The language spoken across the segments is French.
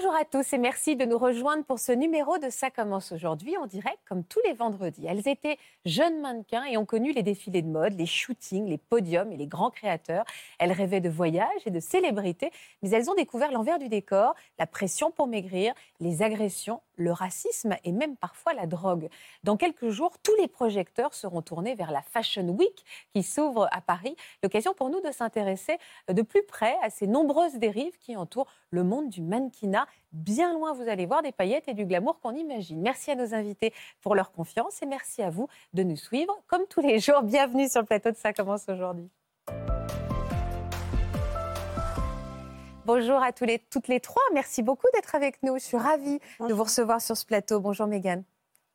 Bonjour à tous et merci de nous rejoindre pour ce numéro de Ça commence aujourd'hui en direct comme tous les vendredis. Elles étaient jeunes mannequins et ont connu les défilés de mode, les shootings, les podiums et les grands créateurs. Elles rêvaient de voyages et de célébrités, mais elles ont découvert l'envers du décor, la pression pour maigrir, les agressions, le racisme et même parfois la drogue. Dans quelques jours, tous les projecteurs seront tournés vers la Fashion Week qui s'ouvre à Paris. L'occasion pour nous de s'intéresser de plus près à ces nombreuses dérives qui entourent le monde du mannequinat. Bien loin, vous allez voir des paillettes et du glamour qu'on imagine. Merci à nos invités pour leur confiance et merci à vous de nous suivre comme tous les jours. Bienvenue sur le plateau de Ça commence aujourd'hui. Bonjour à tous les, toutes les trois. Merci beaucoup d'être avec nous. Je suis ravie de vous recevoir sur ce plateau. Bonjour Mégane.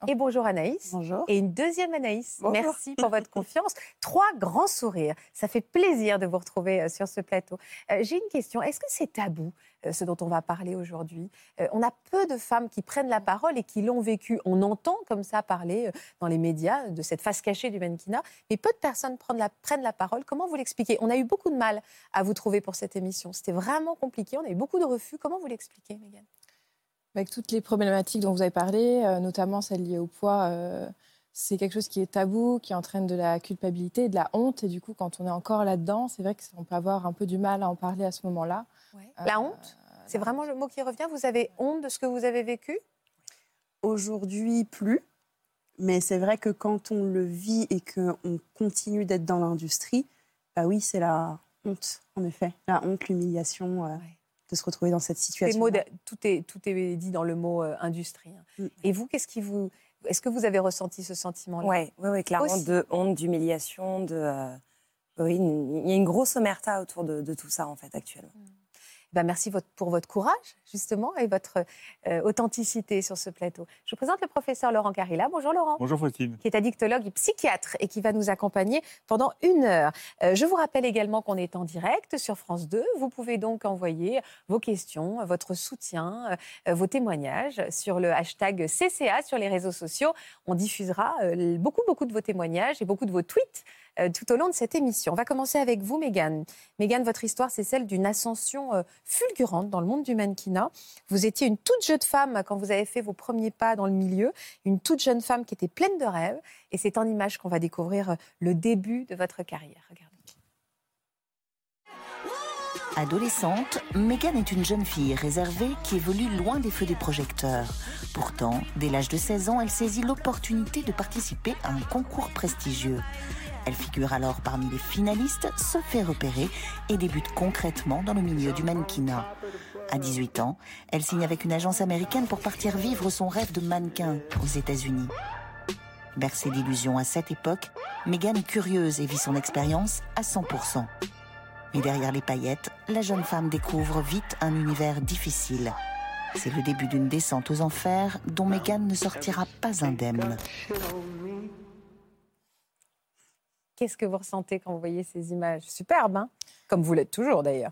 Et bonjour Anaïs. Bonjour. Et une deuxième Anaïs. Merci pour votre confiance. Trois grands sourires. Ça fait plaisir de vous retrouver euh, sur ce plateau. Euh, J'ai une question. Est-ce que c'est tabou, euh, ce dont on va parler aujourd'hui? Euh, On a peu de femmes qui prennent la parole et qui l'ont vécu. On entend comme ça parler euh, dans les médias de cette face cachée du mannequinat, mais peu de personnes prennent la, prennent la parole. Comment vous l'expliquez? On a eu beaucoup de mal à vous trouver pour cette émission. C'était vraiment compliqué. On a eu beaucoup de refus. Comment vous l'expliquez, Mégane Avec toutes les problématiques dont vous avez parlé, euh, notamment celles liées au poids, euh, c'est quelque chose qui est tabou, qui entraîne de la culpabilité, de la honte. Et du coup, quand on est encore là-dedans, c'est vrai qu'on peut avoir un peu du mal à en parler à ce moment-là. La honte C'est vraiment le mot qui revient Vous avez honte de ce que vous avez vécu? Aujourd'hui, plus. Mais c'est vrai que quand on le vit et qu'on continue d'être dans l'industrie, bah oui, c'est la honte, en effet. La honte, l'humiliation euh, de se retrouver dans cette situation. mots de- tout, est, tout est dit dans le mot euh, industrie. hein. Mm. Et vous, qu'est-ce qui vous. Est-ce que vous avez ressenti ce sentiment-là? Ouais, ouais, ouais, clairement, Aussi. de honte, d'humiliation, de. euh, oui, il y a une grosse omerta autour de, de tout ça, en fait, actuellement. Ben, merci pour votre courage, justement, et votre euh, authenticité sur ce plateau. Je vous présente le professeur Laurent Carilla. Bonjour Laurent. Bonjour Faustine. qui est addictologue et psychiatre et qui va nous accompagner pendant une heure. Euh, je vous rappelle également qu'on est en direct sur France 2. Vous pouvez donc envoyer vos questions, votre soutien, euh, vos témoignages sur le hashtag CCA sur les réseaux sociaux. On diffusera beaucoup, beaucoup de vos témoignages et beaucoup de vos tweets tout au long de cette émission. On va commencer avec vous, Mégane. Mégane, votre histoire, c'est celle d'une ascension euh, fulgurante dans le monde du mannequinat. Vous étiez une toute jeune femme quand vous avez fait vos premiers pas dans le milieu, une toute jeune femme qui était pleine de rêves. Et c'est en images qu'on va découvrir euh, le début de votre carrière. Regardez. Adolescente, Megan est une jeune fille réservée qui évolue loin des feux des projecteurs. Pourtant, dès l'âge de 16 ans, elle saisit l'opportunité de participer à un concours prestigieux. Elle figure alors parmi les finalistes, se fait repérer et débute concrètement dans le milieu du mannequinat. À 18 ans, elle signe avec une agence américaine pour partir vivre son rêve de mannequin aux États-Unis. Bercée d'illusions à cette époque, Megan est curieuse et vit son expérience à 100%. Mais derrière les paillettes, la jeune femme découvre vite un univers difficile. C'est le début d'une descente aux enfers dont Megan ne sortira pas indemne. Qu'est-ce que vous ressentez quand vous voyez ces images Superbes, hein? Comme vous l'êtes toujours d'ailleurs.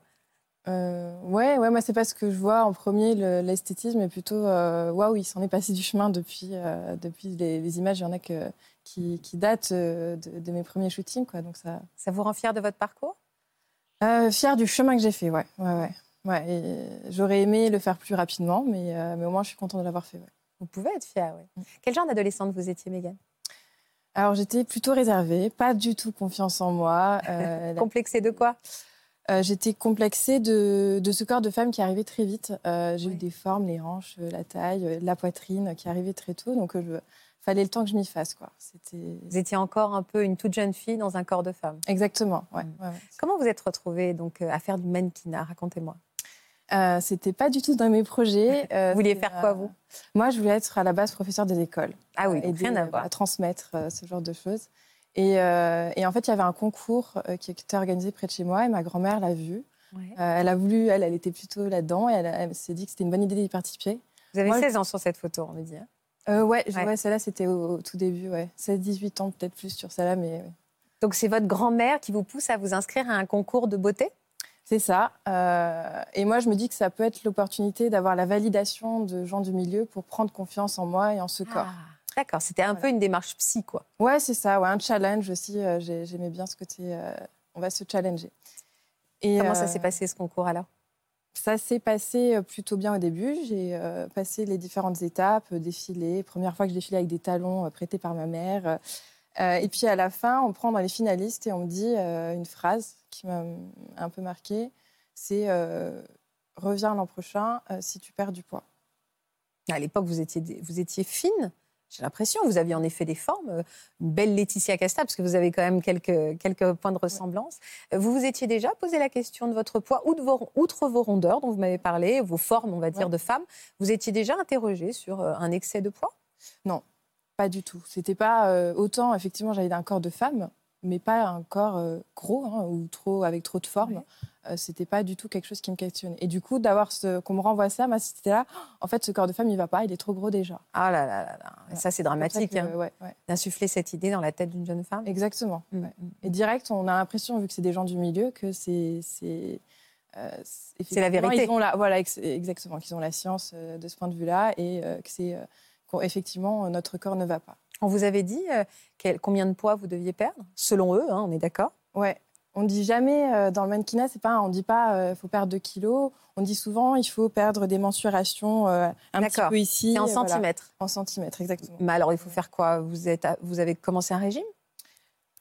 Euh, ouais, ouais, moi, c'est pas ce que je vois en premier, le- l'esthétisme, mais plutôt, euh, waouh, il s'en est passé du chemin depuis, euh, depuis les, les images. Il y en a que, qui, qui datent euh, de, de mes premiers shootings, quoi. Donc, ça. Ça vous rend fier de votre parcours? Euh, fière du chemin que j'ai fait, ouais. ouais, ouais. J'aurais aimé le faire plus rapidement, mais, mais au moins, je suis contente de l'avoir fait, ouais. Vous pouvez être fier, oui. Quel genre d'adolescente vous étiez, Mégane Alors, j'étais plutôt réservée, pas du tout confiance en moi. Euh, Complexée de quoi? Euh, J'étais complexée de, de ce corps de femme qui arrivait très vite. Euh, J'ai Oui. eu des formes, les hanches, la taille, la poitrine qui arrivait très tôt. Donc, il fallait le temps que je m'y fasse. Quoi. C'était... Vous étiez encore un peu une toute jeune fille dans un corps de femme? Exactement. Ouais, Mm. ouais, ouais. Comment vous êtes retrouvée donc, à faire du mannequinat? Racontez-moi. Euh, C'était pas du tout dans mes projets. Euh, Vous vouliez faire quoi, vous? Moi, je voulais être à la base professeur des écoles. Ah oui, Euh, aider, rien à euh, voir. à transmettre euh, ce genre de choses. Et, euh, et en fait, il y avait un concours euh, qui était organisé près de chez moi et ma grand-mère l'a vu. Ouais. Euh, elle a voulu, elle, elle était plutôt là-dedans et elle, elle s'est dit que c'était une bonne idée d'y participer. Vous avez moi, 16 ans sur cette photo, on me dit. hein Euh, ouais, Ouais. ouais, celle-là, c'était au, au tout début, ouais. 16-18 ans, peut-être plus sur celle-là, mais ouais. Donc c'est votre grand-mère qui vous pousse à vous inscrire à un concours de beauté? C'est ça. Euh, et moi, je me dis que ça peut être l'opportunité d'avoir la validation de gens du milieu pour prendre confiance en moi et en ce corps. Ah, D'accord, c'était un Voilà. peu une démarche psy, quoi. Ouais, c'est ça, ouais, un challenge aussi. euh, j'ai- J'aimais bien ce côté, euh, on va se challenger. Et, Comment ça s'est passé ce concours alors? Ça s'est passé plutôt bien au début. J'ai passé les différentes étapes, défilé. Première fois que je défilais avec des talons prêtés par ma mère. Et puis à la fin, on prend dans les finalistes et on me dit une phrase qui m'a un peu marquée. C'est euh, reviens l'an prochain euh, si tu perds du poids. À l'époque, vous étiez, vous étiez fine. J'ai l'impression, vous aviez en effet des formes, euh, une belle Laetitia Casta, parce que vous avez quand même quelques, quelques points de ressemblance. Vous vous étiez déjà posé la question de votre poids, ou de vos- outre vos rondeurs dont vous m'avez parlé, vos formes, on va dire, Ouais. de femme, vous étiez déjà interrogée sur un excès de poids? Pas du tout. C'était pas euh, autant, effectivement, j'avais un corps de femme, mais pas un corps euh, gros hein, ou trop avec trop de forme. Ouais. Euh, c'était pas du tout quelque chose qui me questionnait. Et du coup, d'avoir ce qu'on me renvoie ça, c'était là. En fait, ce corps de femme, il va pas, il est trop gros déjà. Ah là là là là, ça c'est dramatique, que, hein, ouais, ouais. d'insuffler cette idée dans la tête d'une jeune femme. Exactement. Mm, mm. Et direct, on a l'impression, vu que c'est des gens du milieu, que c'est c'est euh, C'est la vérité. Ils ont la, voilà, ex- exactement, qu'ils ont la science euh, de ce point de vue-là et que c'est qu'effectivement notre corps ne va pas. On vous avait dit euh, quel- combien de poids vous deviez perdre, selon eux, hein, on est d'accord? Ouais. On dit jamais euh, dans le mannequinat, c'est pas, on dit pas, il faut perdre 2 kilos. On dit souvent, il faut perdre des mensurations euh, un petit peu ici. C'est en euh, voilà. centimètres. En centimètres, exactement. Mais alors, il faut faire quoi? Vous, êtes à- vous avez commencé un régime?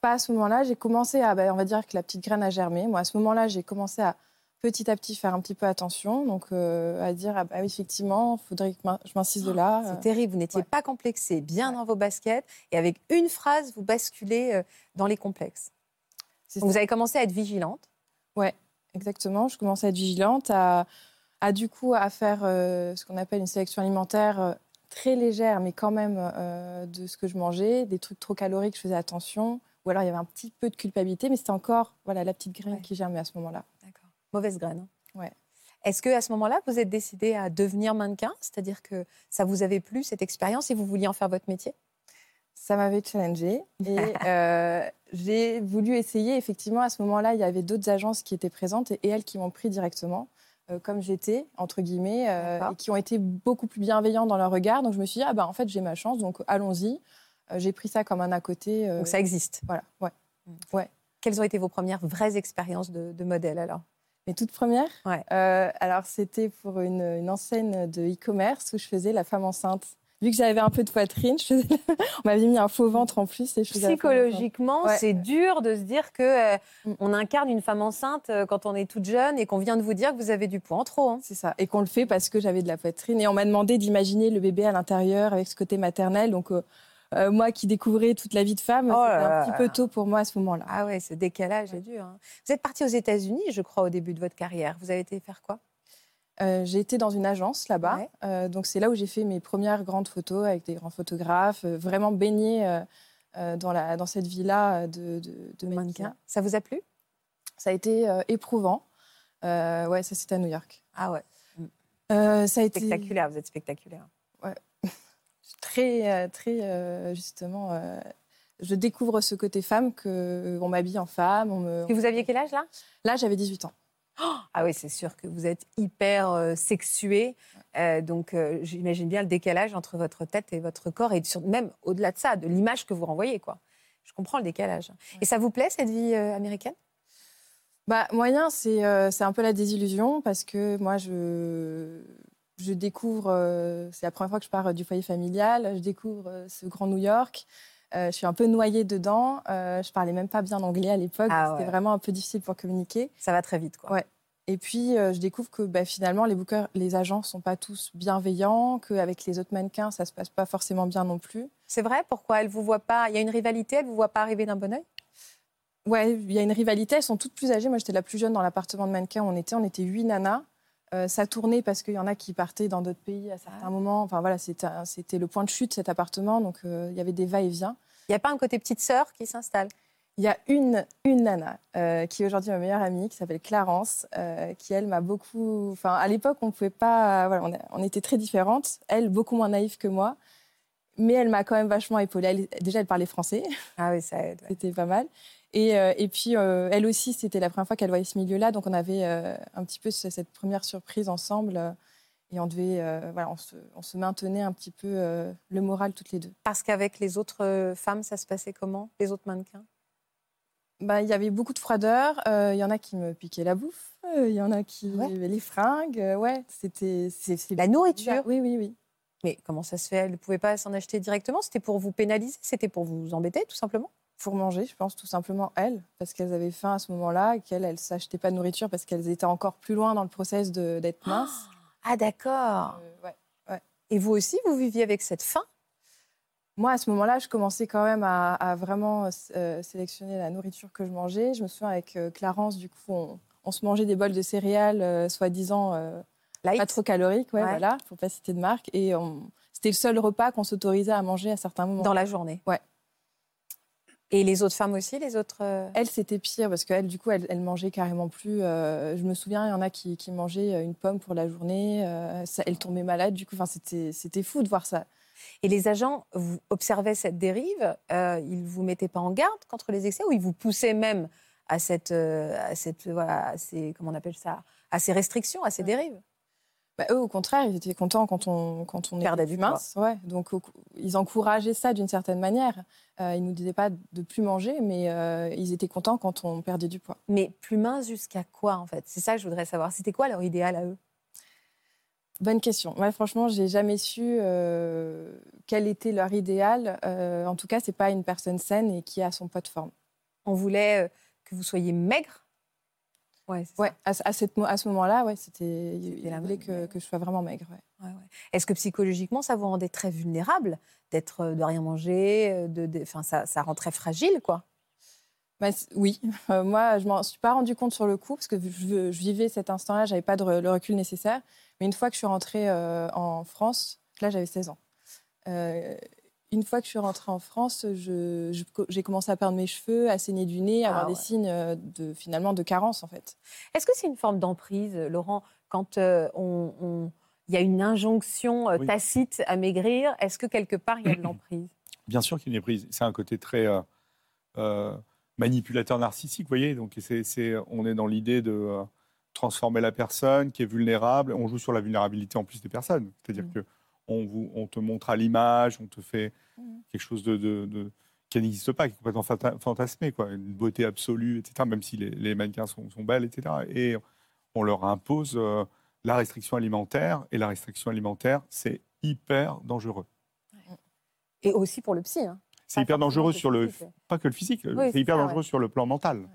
Pas à ce moment-là. J'ai commencé à, bah, on va dire que la petite graine a germé. Moi, à ce moment-là, j'ai commencé à petit à petit faire un petit peu attention, donc euh, à dire, ah bah effectivement, il faudrait que je m'insiste de là. C'est euh, terrible, vous n'étiez ouais. pas complexé, bien Ouais. dans vos baskets, et avec une phrase, vous basculez euh, dans les complexes. Donc, vous avez commencé à être vigilante. Exactement. Je commençais à être vigilante, à, à du coup à faire euh, ce qu'on appelle une sélection alimentaire euh, très légère, mais quand même de ce que je mangeais, des trucs trop caloriques, je faisais attention. Ou alors il y avait un petit peu de culpabilité, mais c'était encore voilà la petite graine Ouais. qui germait à ce moment-là. Mauvaise graine. Ouais. Est-ce que à ce moment-là, vous êtes décidé à devenir mannequin? C'est-à-dire que ça vous avait plu, cette expérience, et vous vouliez en faire votre métier? Ça m'avait challengée et euh, j'ai voulu essayer. Effectivement, à ce moment-là, il y avait d'autres agences qui étaient présentes et, et elles qui m'ont pris directement, euh, comme j'étais, entre guillemets, euh, et qui ont été beaucoup plus bienveillants dans leur regard. Donc je me suis dit, ah bah en fait, j'ai ma chance, donc allons-y. J'ai pris ça comme un à côté. Donc ça existe. Voilà, ouais. Quelles ont été vos premières vraies expériences de, de modèle alors? Mes toutes premières Ouais. euh, Alors, c'était pour une, une enseigne de e-commerce où je faisais la femme enceinte. Vu que j'avais un peu de poitrine, je faisais- on m'avait mis un faux ventre en plus. Et je. Psychologiquement, Ouais. c'est dur de se dire que euh, Mm. on incarne une femme enceinte euh, quand on est toute jeune et qu'on vient de vous dire que vous avez du poids en trop. hein. C'est ça. Et qu'on le fait parce que j'avais de la poitrine. Et on m'a demandé d'imaginer le bébé à l'intérieur avec ce côté maternel. Donc, euh, euh, moi qui découvrais toute la vie de femme, Oh c'était un petit peu tôt pour moi à ce moment-là. Ah ouais, ce décalage est dur. hein. Vous êtes partie aux États-Unis, je crois, au début de votre carrière. Vous avez été faire quoi? Euh, j'ai été dans une agence là-bas. Ouais. Euh, donc, c'est là où j'ai fait mes premières grandes photos avec des grands photographes, vraiment baignée dans, la, dans cette vie-là de, de, de mannequin. Ça vous a plu? Ça a été éprouvant. Ouais, ça c'était à New York. Ah ouais, Euh, ça a été spectaculaire. Vous êtes spectaculaire. Très, euh, très euh, justement. euh, je découvre ce côté femme que on m'habille en femme. On me... Et vous aviez quel âge là? Là, j'avais 18 ans. Ah oui, c'est sûr que vous êtes hyper euh, sexué. Euh, donc, euh, j'imagine bien le décalage entre votre tête et votre corps, et sur- même au-delà de ça, de l'image que vous renvoyez. Quoi. Je comprends le décalage. Et ça vous plaît, cette vie américaine? Bah, moyen, c'est c'est un peu la désillusion parce que moi, je, je découvre, euh, c'est la première fois que je pars euh, du foyer familial, je découvre euh, ce grand New York. Euh, je suis un peu noyée dedans. Euh, je parlais même pas bien anglais à l'époque. Ah C'était vraiment un peu difficile pour communiquer. Ça va très vite. Quoi. Ouais. Et puis, euh, je découvre que bah, finalement, les bookers, les agents sont pas tous bienveillants, qu'avec les autres mannequins, ça se passe pas forcément bien non plus. C'est vrai? Pourquoi? Elle vous voit pas? Il y a une rivalité, elle vous voit pas arriver d'un bon oeil Ouais, il y a une rivalité. Elles sont toutes plus âgées. Moi, j'étais la plus jeune dans l'appartement de mannequins où on était. On était huit nanas. Euh, ça tournait parce qu'il y en a qui partaient dans d'autres pays à certains Ah. moments. Enfin voilà, c'était le point de chute cet appartement. Donc euh, il y avait des va-et-vient. Il n'y a pas un côté petite sœur qui s'installe? Il y a une, une nana euh, qui est aujourd'hui ma meilleure amie, qui s'appelle Clarence, qui elle m'a beaucoup. Enfin, à l'époque, on pouvait pas. Voilà, on, a- on était très différentes. Elle, beaucoup moins naïve que moi. mais elle m'a quand même vachement épaulée. Elle- déjà, elle parlait français, Ah oui, ça aide. ouais. c'était pas mal. Et, euh, et puis, euh, elle aussi, c'était la première fois qu'elle voyait ce milieu-là, donc on avait euh, un petit peu ce- cette première surprise ensemble. et on devait, euh, voilà, on se, on se maintenait un petit peu euh, le moral toutes les deux. Parce qu'avec les autres femmes, ça se passait comment? Les autres mannequins? Bah, il y avait beaucoup de froideur. euh, Il y en a qui me piquaient la bouffe. Il y en a qui Ouais. les fringues. ouais, c'était La nourriture bizarre. Oui, oui, oui. Mais comment ça se fait? Elle ne pouvait pas s'en acheter directement? C'était pour vous pénaliser? C'était pour vous embêter, tout simplement? Pour manger, je pense tout simplement elles, parce qu'elles avaient faim à ce moment-là et qu'elles, elles s'achetaient pas de nourriture parce qu'elles étaient encore plus loin dans le process d'être minces. Ah, d'accord. Euh, ouais. Et vous aussi, vous viviez avec cette faim? Moi, à ce moment-là, je commençais quand même à, à vraiment euh, sélectionner la nourriture que je mangeais. Je me souviens avec euh, Clarence, du coup, on, on se mangeait des bols de céréales, soi-disant pas trop caloriques, ouais, Ouais. voilà, faut pas citer de marque. Et on- c'était le seul repas qu'on s'autorisait à manger à certains moments. dans la journée Ouais. Et les autres femmes aussi, les autres euh, Elle, c'était pire parce qu'elle, du coup, elle, elle mangeait carrément plus. euh, je me souviens, il y en a qui, qui mangeaient une pomme pour la journée. euh, ça- elle tombait malade, du coup. Enfin, c'était, fou de voir ça. Et les agents vous observaient cette dérive, euh, ils vous mettaient pas en garde contre les excès ou ils vous poussaient même à cette, euh, à cette voilà, à ces, comment on appelle ça, à ces restrictions, à ces dérives? Bah, eux, au contraire, ils étaient contents quand on, quand on Perdait du mince. Ouais, donc, au- ils encourageaient ça d'une certaine manière. Euh, ils nous disaient pas de plus manger, mais euh, ils étaient contents quand on perdait du poids. Mais plus mince jusqu'à quoi en fait? C'est ça que je voudrais savoir. C'était quoi leur idéal à eux? Bonne question. Moi, franchement, j'ai jamais su euh, quel était leur idéal. En tout cas, c'est pas une personne saine et qui a son poids de forme. On voulait que vous soyez maigre Ouais, à, ce- à cette à ce moment-là, ouais, c'était. La voulaient mode, que, que je sois vraiment maigre. ouais. Ouais, ouais. Est-ce que psychologiquement, ça vous rendait très vulnérable d'être, euh, de rien manger, euh, de, de- ça, ça rend très fragile, quoi? Bah, oui, Euh, moi, je m'en suis pas rendu compte sur le coup parce que je, je vivais cet instant-là, j'avais pas de le recul nécessaire. Mais une fois que je suis rentrée euh, en France, là, j'avais 16 ans. Euh, une fois que je suis rentrée en France, je- je- j'ai commencé à perdre mes cheveux, à saigner du nez, à Ah avoir ouais. des signes euh, de finalement de carence en fait. Est-ce que c'est une forme d'emprise, Laurent, quand euh, on- on- il y a une injonction euh, Oui. tacite à maigrir Est-ce que quelque part, il y a de l'emprise? Bien sûr qu'il y a une prise. C'est un côté très euh, euh, manipulateur narcissique, vous voyez. Donc, c'est, c'est- on est dans l'idée de euh, transformer la personne qui est vulnérable. On joue sur la vulnérabilité en plus des personnes. C'est-à-dire Mm. que on, vous, on te montre à l'image, on te fait Mm. quelque chose de, de- de- qui n'existe pas, qui est complètement fanta- fantasmé, quoi. Une beauté absolue, etc. Même si les, les mannequins sont, sont belles, etc. Et on leur impose euh, la restriction alimentaire. Et la restriction alimentaire, c'est hyper dangereux. Et aussi pour le psy. hein. C'est hyper dangereux sur le, physique, pas que le physique, Oui, c'est hyper ça, dangereux ouais. sur le plan mental.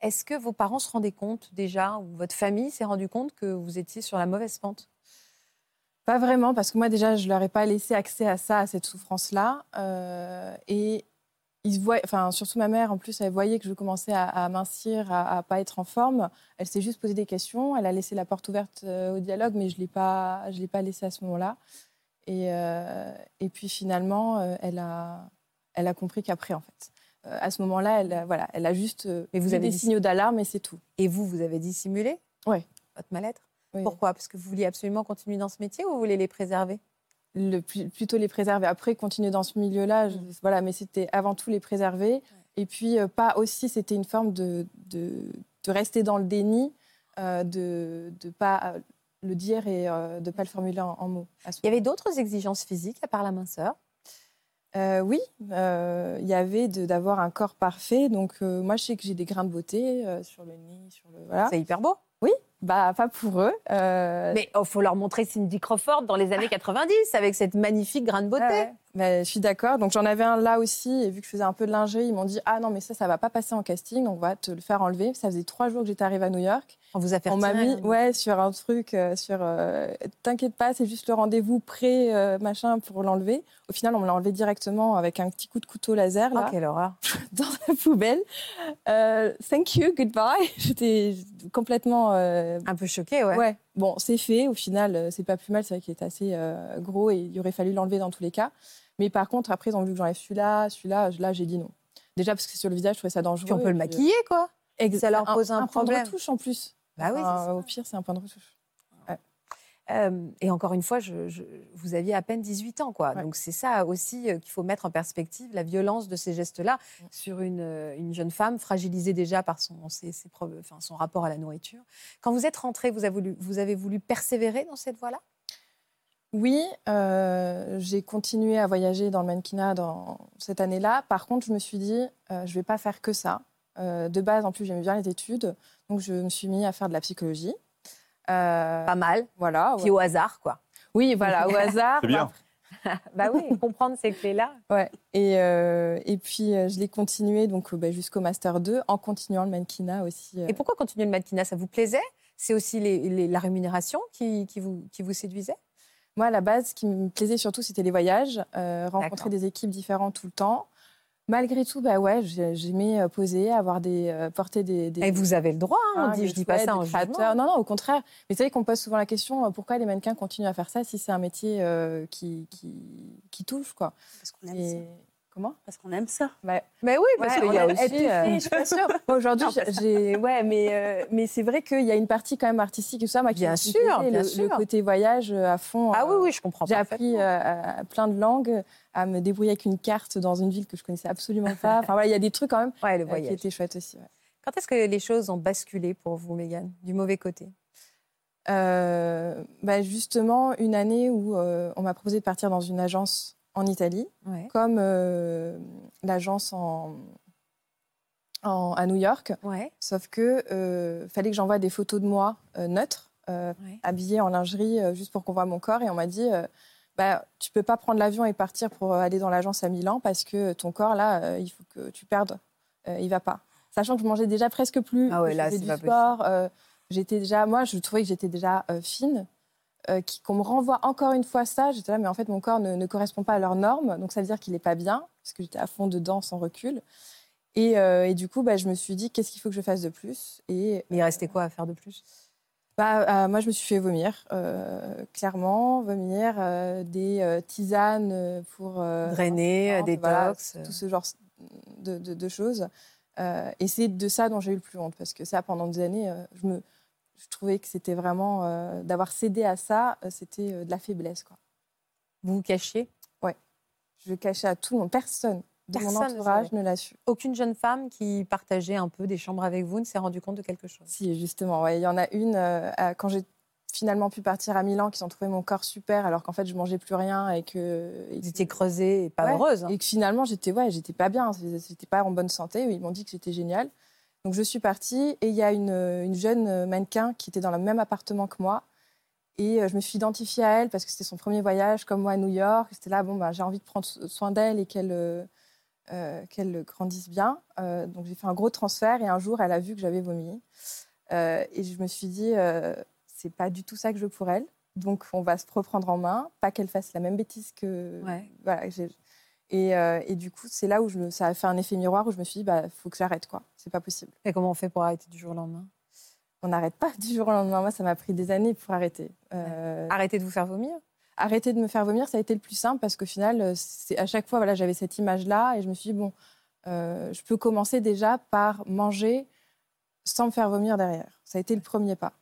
Est-ce que vos parents se rendaient compte déjà, ou votre famille s'est rendu compte que vous étiez sur la mauvaise pente? Pas vraiment, parce que moi déjà, je leur ai pas laissé accès à ça, à cette souffrance-là. Euh, et ils voient, enfin surtout ma mère, en plus, elle voyait que je commençais à, à mincir, à, à pas être en forme. Elle s'est juste posé des questions. Elle a laissé la porte ouverte euh, au dialogue, mais je l'ai pas, je l'ai pas laissé à ce moment-là. Et, euh, et puis finalement, elle a, elle a compris qu'après, en fait. Euh, à ce moment-là, elle, a- voilà, elle a juste Mais vous avez des signaux d'alarme et c'est tout. Et vous, vous avez dissimulé Ouais. votre mal-être? Oui. Pourquoi? Parce que vous vouliez absolument continuer dans ce métier ou vous voulez les préserver? Le, plutôt les préserver. Après, continuer dans ce milieu-là, je- voilà, mais c'était avant tout les préserver. Et puis, euh, pas aussi, c'était une forme de, de, de rester dans le déni, euh, de ne pas euh, le dire et euh, de ne pas le formuler en, en mots. Il y avait d'autres exigences physiques à part la minceur? Euh, oui, euh, il y avait d'avoir un corps parfait. Donc, euh, moi, je sais que j'ai des grains de beauté sur le nez, sur le. Voilà. C'est hyper beau. Bah, pas pour eux. euh, Mais il faut leur montrer Cindy Crawford dans les années 90 avec cette magnifique grain de beauté. Ah ouais. Je suis d'accord. Donc j'en avais un là aussi, et vu que je faisais un peu de lingerie, ils m'ont dit ah non mais ça ça va pas passer en casting, donc on va te le faire enlever. Ça faisait trois jours que j'étais arrivée à New York. On vous a fait On m'a mis hein. ouais sur un truc euh, sur euh, t'inquiète pas c'est juste le rendez-vous prêt euh, machin pour l'enlever. Au final on me l'a enlevé directement avec un petit coup de couteau laser Oh, là quelle horreur. dans la poubelle. Thank you goodbye. J'étais complètement Un peu choquée, ouais. Ouais. Bon, c'est fait. Au final, c'est pas plus mal. C'est vrai qu'il est assez gros et il aurait fallu l'enlever dans tous les cas. Mais par contre, après, ils ont vu que j'enlève celui-là, celui-là. Là, j'ai dit non. Déjà parce que sur le visage, je trouvais ça dangereux. Puis on peut et le maquiller, quoi. euh, Ça leur pose un point problème. de retouche en plus. Bah oui, Enfin, ça. Au pire, c'est un point de retouche. Euh, et encore une fois, je, je- vous aviez à peine 18 ans, quoi. Ouais. Donc c'est ça aussi euh, qu'il faut mettre en perspective, la violence de ces gestes-là sur une, euh, une jeune femme fragilisée déjà par son, ses- ses preuves- enfin, son rapport à la nourriture. Quand vous êtes rentrée, vous avez voulu, vous avez voulu persévérer dans cette voie-là? Oui, euh, j'ai continué à voyager dans le mannequinat dans cette année-là. Par contre, je me suis dit, euh, je vais pas faire que ça. Euh, de base, en plus, j'aimais bien les études, donc je me suis mis à faire de la psychologie. Euh, Pas mal. voilà. Puis au hasard, quoi. Oui, voilà, au hasard. C'est bien. bah oui, comprendre ces clés-là. Ouais. Et, euh, et puis, euh, je l'ai continué donc, bah, jusqu'au Master 2 en continuant le mannequinat aussi. euh. Et pourquoi continuer le mannequinat? Ça vous plaisait? C'est aussi les- les- la rémunération qui, qui vous, qui vous séduisait? Moi, à la base, ce qui me plaisait surtout, c'était les voyages, euh, rencontrer D'accord. des équipes différentes tout le temps. Malgré tout, bah ouais, j'ai- j'aimais euh, poser, avoir des, euh, porter des, des- Et vous avez le droit, hein, on Ah, dit, je dis pas ça en créateurs. jugement. Non, non, au contraire. Mais c'est vrai qu'on pose souvent la question pourquoi les mannequins continuent à faire ça si c'est un métier euh, qui, qui, qui touche, quoi. Parce qu'on aime ça. Comment? Parce qu'on aime ça. Bah, Mais oui, parce Ouais, qu'il y a aussi. euh, je suis pas sûre. Aujourd'hui, j'ai, ouais, mais euh, mais c'est vrai qu'il y a une partie quand même artistique et tout ça, moi, qui Bien sûr, bien le, sûr. le côté voyage euh, à fond. Ah oui, euh, oui, je comprends J'ai appris euh, à- plein de langues, à me débrouiller avec une carte dans une ville que je connaissais absolument pas. Enfin voilà, il y a des trucs quand même Ouais, le euh, qui étaient chouettes aussi. ouais. Quand est-ce que les choses ont basculé pour vous, Mégane Du mauvais côté? Euh, bah, justement, une année où euh, on m'a proposé de partir dans une agence en Italie, Ouais. comme euh, l'agence en, en- à New York. Ouais. Sauf que euh, fallait que j'envoie des photos de moi euh, neutres, euh, Ouais. habillée en lingerie, juste pour qu'on voit mon corps. Et on m'a dit, bah, tu peux pas prendre l'avion et partir pour aller dans l'agence à Milan parce que ton corps, là, il faut que tu perdes. Il va pas. Sachant que je mangeais déjà presque plus. Ah là, du sport. j'étais déjà, moi, je trouvais que j'étais déjà fine. Euh, qu'on me renvoie encore une fois ça, j'étais là, mais en fait, mon corps ne, ne correspond pas à leurs normes, donc ça veut dire qu'il n'est pas bien, parce que j'étais à fond dedans sans recul. Et, euh, et du coup, bah, je me suis dit, qu'est-ce qu'il faut que je fasse de plus? Et Mais il restait quoi à faire de plus? bah, euh, moi, je me suis fait vomir, euh, clairement, vomir, euh, des euh, tisanes euh, pour euh, Drainer, détox. voilà, euh. tout ce genre de, de- de choses. Euh, et c'est de ça dont j'ai eu le plus honte, parce que ça, pendant des années, euh, je, me, je trouvais que c'était vraiment euh, d'avoir cédé à ça, euh, c'était euh, de la faiblesse. Quoi. Vous vous cachiez? Je le cachais à tout le monde, personne de mon Personne entourage ne l'a su. Aucune jeune femme qui partageait un peu des chambres avec vous ne s'est rendu compte de quelque chose? Si, justement, ouais, il y en a une, quand j'ai finalement pu partir à Milan, qui ont trouvé mon corps super, alors qu'en fait, je mangeais plus rien et que... que- étiez creusée et pas Ouais, heureuse. hein. Et que finalement, j'étais ouais, j'étais pas bien, j'étais pas en bonne santé. Ils m'ont dit que j'étais géniale. Donc je suis partie et il y a une, une jeune mannequin qui était dans le même appartement que moi. Et euh, je me suis identifiée à elle parce que c'était son premier voyage, comme moi à New York. C'était là, bon, bah, j'ai envie de prendre so- soin d'elle et qu'elle euh, euh, qu'elle grandisse bien. Euh, donc j'ai fait un gros transfert et un jour, elle a vu que j'avais vomi. Euh, et je me suis dit, euh, c'est pas du tout ça que je veux pour elle. Donc on va se reprendre en main, pas qu'elle fasse la même bêtise que. Ouais. Voilà, j'ai- et, euh, et du coup, c'est là où je me- ça a fait un effet miroir où je me suis dit, bah, faut que j'arrête, quoi. C'est pas possible. Et comment on fait pour arrêter du jour au lendemain? On n'arrête pas du jour au lendemain. Moi, ça m'a pris des années pour arrêter. Euh, Arrêter de vous faire vomir? Arrêter de me faire vomir, ça a été le plus simple parce qu'au final, euh, c'est à chaque fois, voilà, j'avais cette image-là et je me suis dit, bon, euh, je peux commencer déjà par manger sans me faire vomir derrière. Ça a été le premier pas.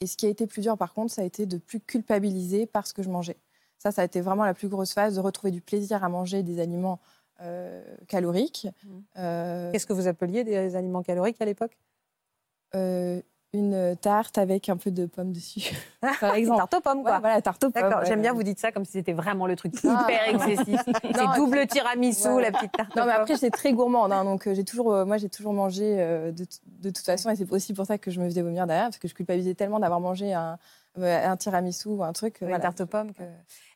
Et ce qui a été plus dur, par contre, ça a été de plus culpabiliser par ce que je mangeais. Ça, ça a été vraiment la plus grosse phase, de retrouver du plaisir à manger des aliments euh, caloriques. Mhm. Euh, Qu'est-ce que vous appeliez des aliments caloriques à l'époque? Euh, une tarte avec un peu de pommes dessus, par exemple. Tarte aux pommes, Ouais, quoi. voilà, tarte aux pommes. D'accord, ouais, j'aime bien vous dites ça comme si c'était vraiment le truc Ah. hyper excessif. C'est double tiramisu, Ouais. la petite tarte. Non, aux mais après, j'étais très gourmande. hein, donc, j'ai toujours, euh, moi, j'ai toujours mangé euh, de, de toute façon. Et c'est aussi pour ça que je me faisais vomir derrière, parce que je culpabilisais tellement d'avoir mangé un, euh, un tiramisu ou un truc. euh, Une voilà. tarte aux pommes. Que...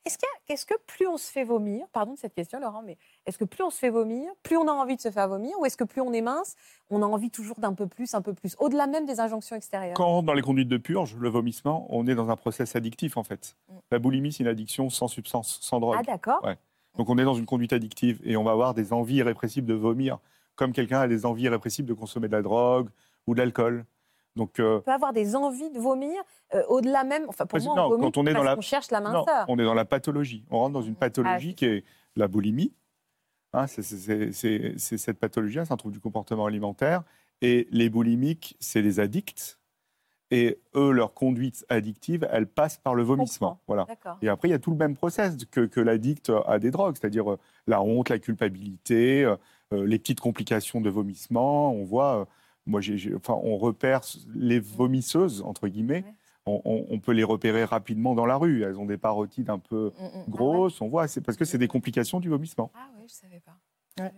Est-ce qu'il y a- est-ce que plus on se fait vomir, pardon de cette question Laurent, mais est-ce que plus on se fait vomir, plus on a envie de se faire vomir, ou est-ce que plus on est mince, on a envie toujours d'un peu plus, un peu plus, au-delà même des injonctions extérieures? Quand on rentre dans les conduites de purge, le vomissement, on est dans un process addictif en fait. Mm. La boulimie, c'est une addiction sans substance, sans drogue. Ah d'accord. Ouais. Donc on est dans une conduite addictive et on va avoir des envies irrépressibles de vomir, comme quelqu'un a des envies irrépressibles de consommer de la drogue ou de l'alcool. Donc euh, On peut avoir des envies de vomir, euh, au-delà même. Enfin, pour moi, non, on vomit quand on est dans la- qu'on cherche la non, minceur. on est dans la pathologie. On rentre dans une pathologie Ah, qui est la boulimie. Hein, c'est- cette pathologie, c'est un trouble du comportement alimentaire. Et les boulimiques, c'est des addicts. Et eux, leur conduite addictive, elle passe par le vomissement. Voilà. Et après, il y a tout le même process que, que l'addict a des drogues, c'est-à-dire euh, la honte, la culpabilité, euh, euh, les petites complications de vomissement. On voit, euh, moi, enfin, on repère les vomisseuses, entre guillemets. On, on- on peut les repérer rapidement dans la rue. Elles ont des parotides un peu Mm, mm. grosses. On voit, c'est parce que c'est des complications du vomissement. Ah oui, je savais pas. Ouais.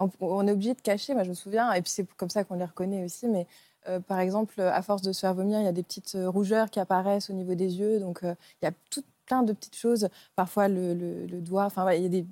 On, on est obligé de cacher, moi je me souviens, et puis c'est comme ça qu'on les reconnaît aussi, mais euh, par exemple, à force de se faire vomir, il y a des petites euh, rougeurs qui apparaissent au niveau des yeux, donc euh, il y a tout plein de petites choses, parfois le, le- le doigt, enfin il y a des,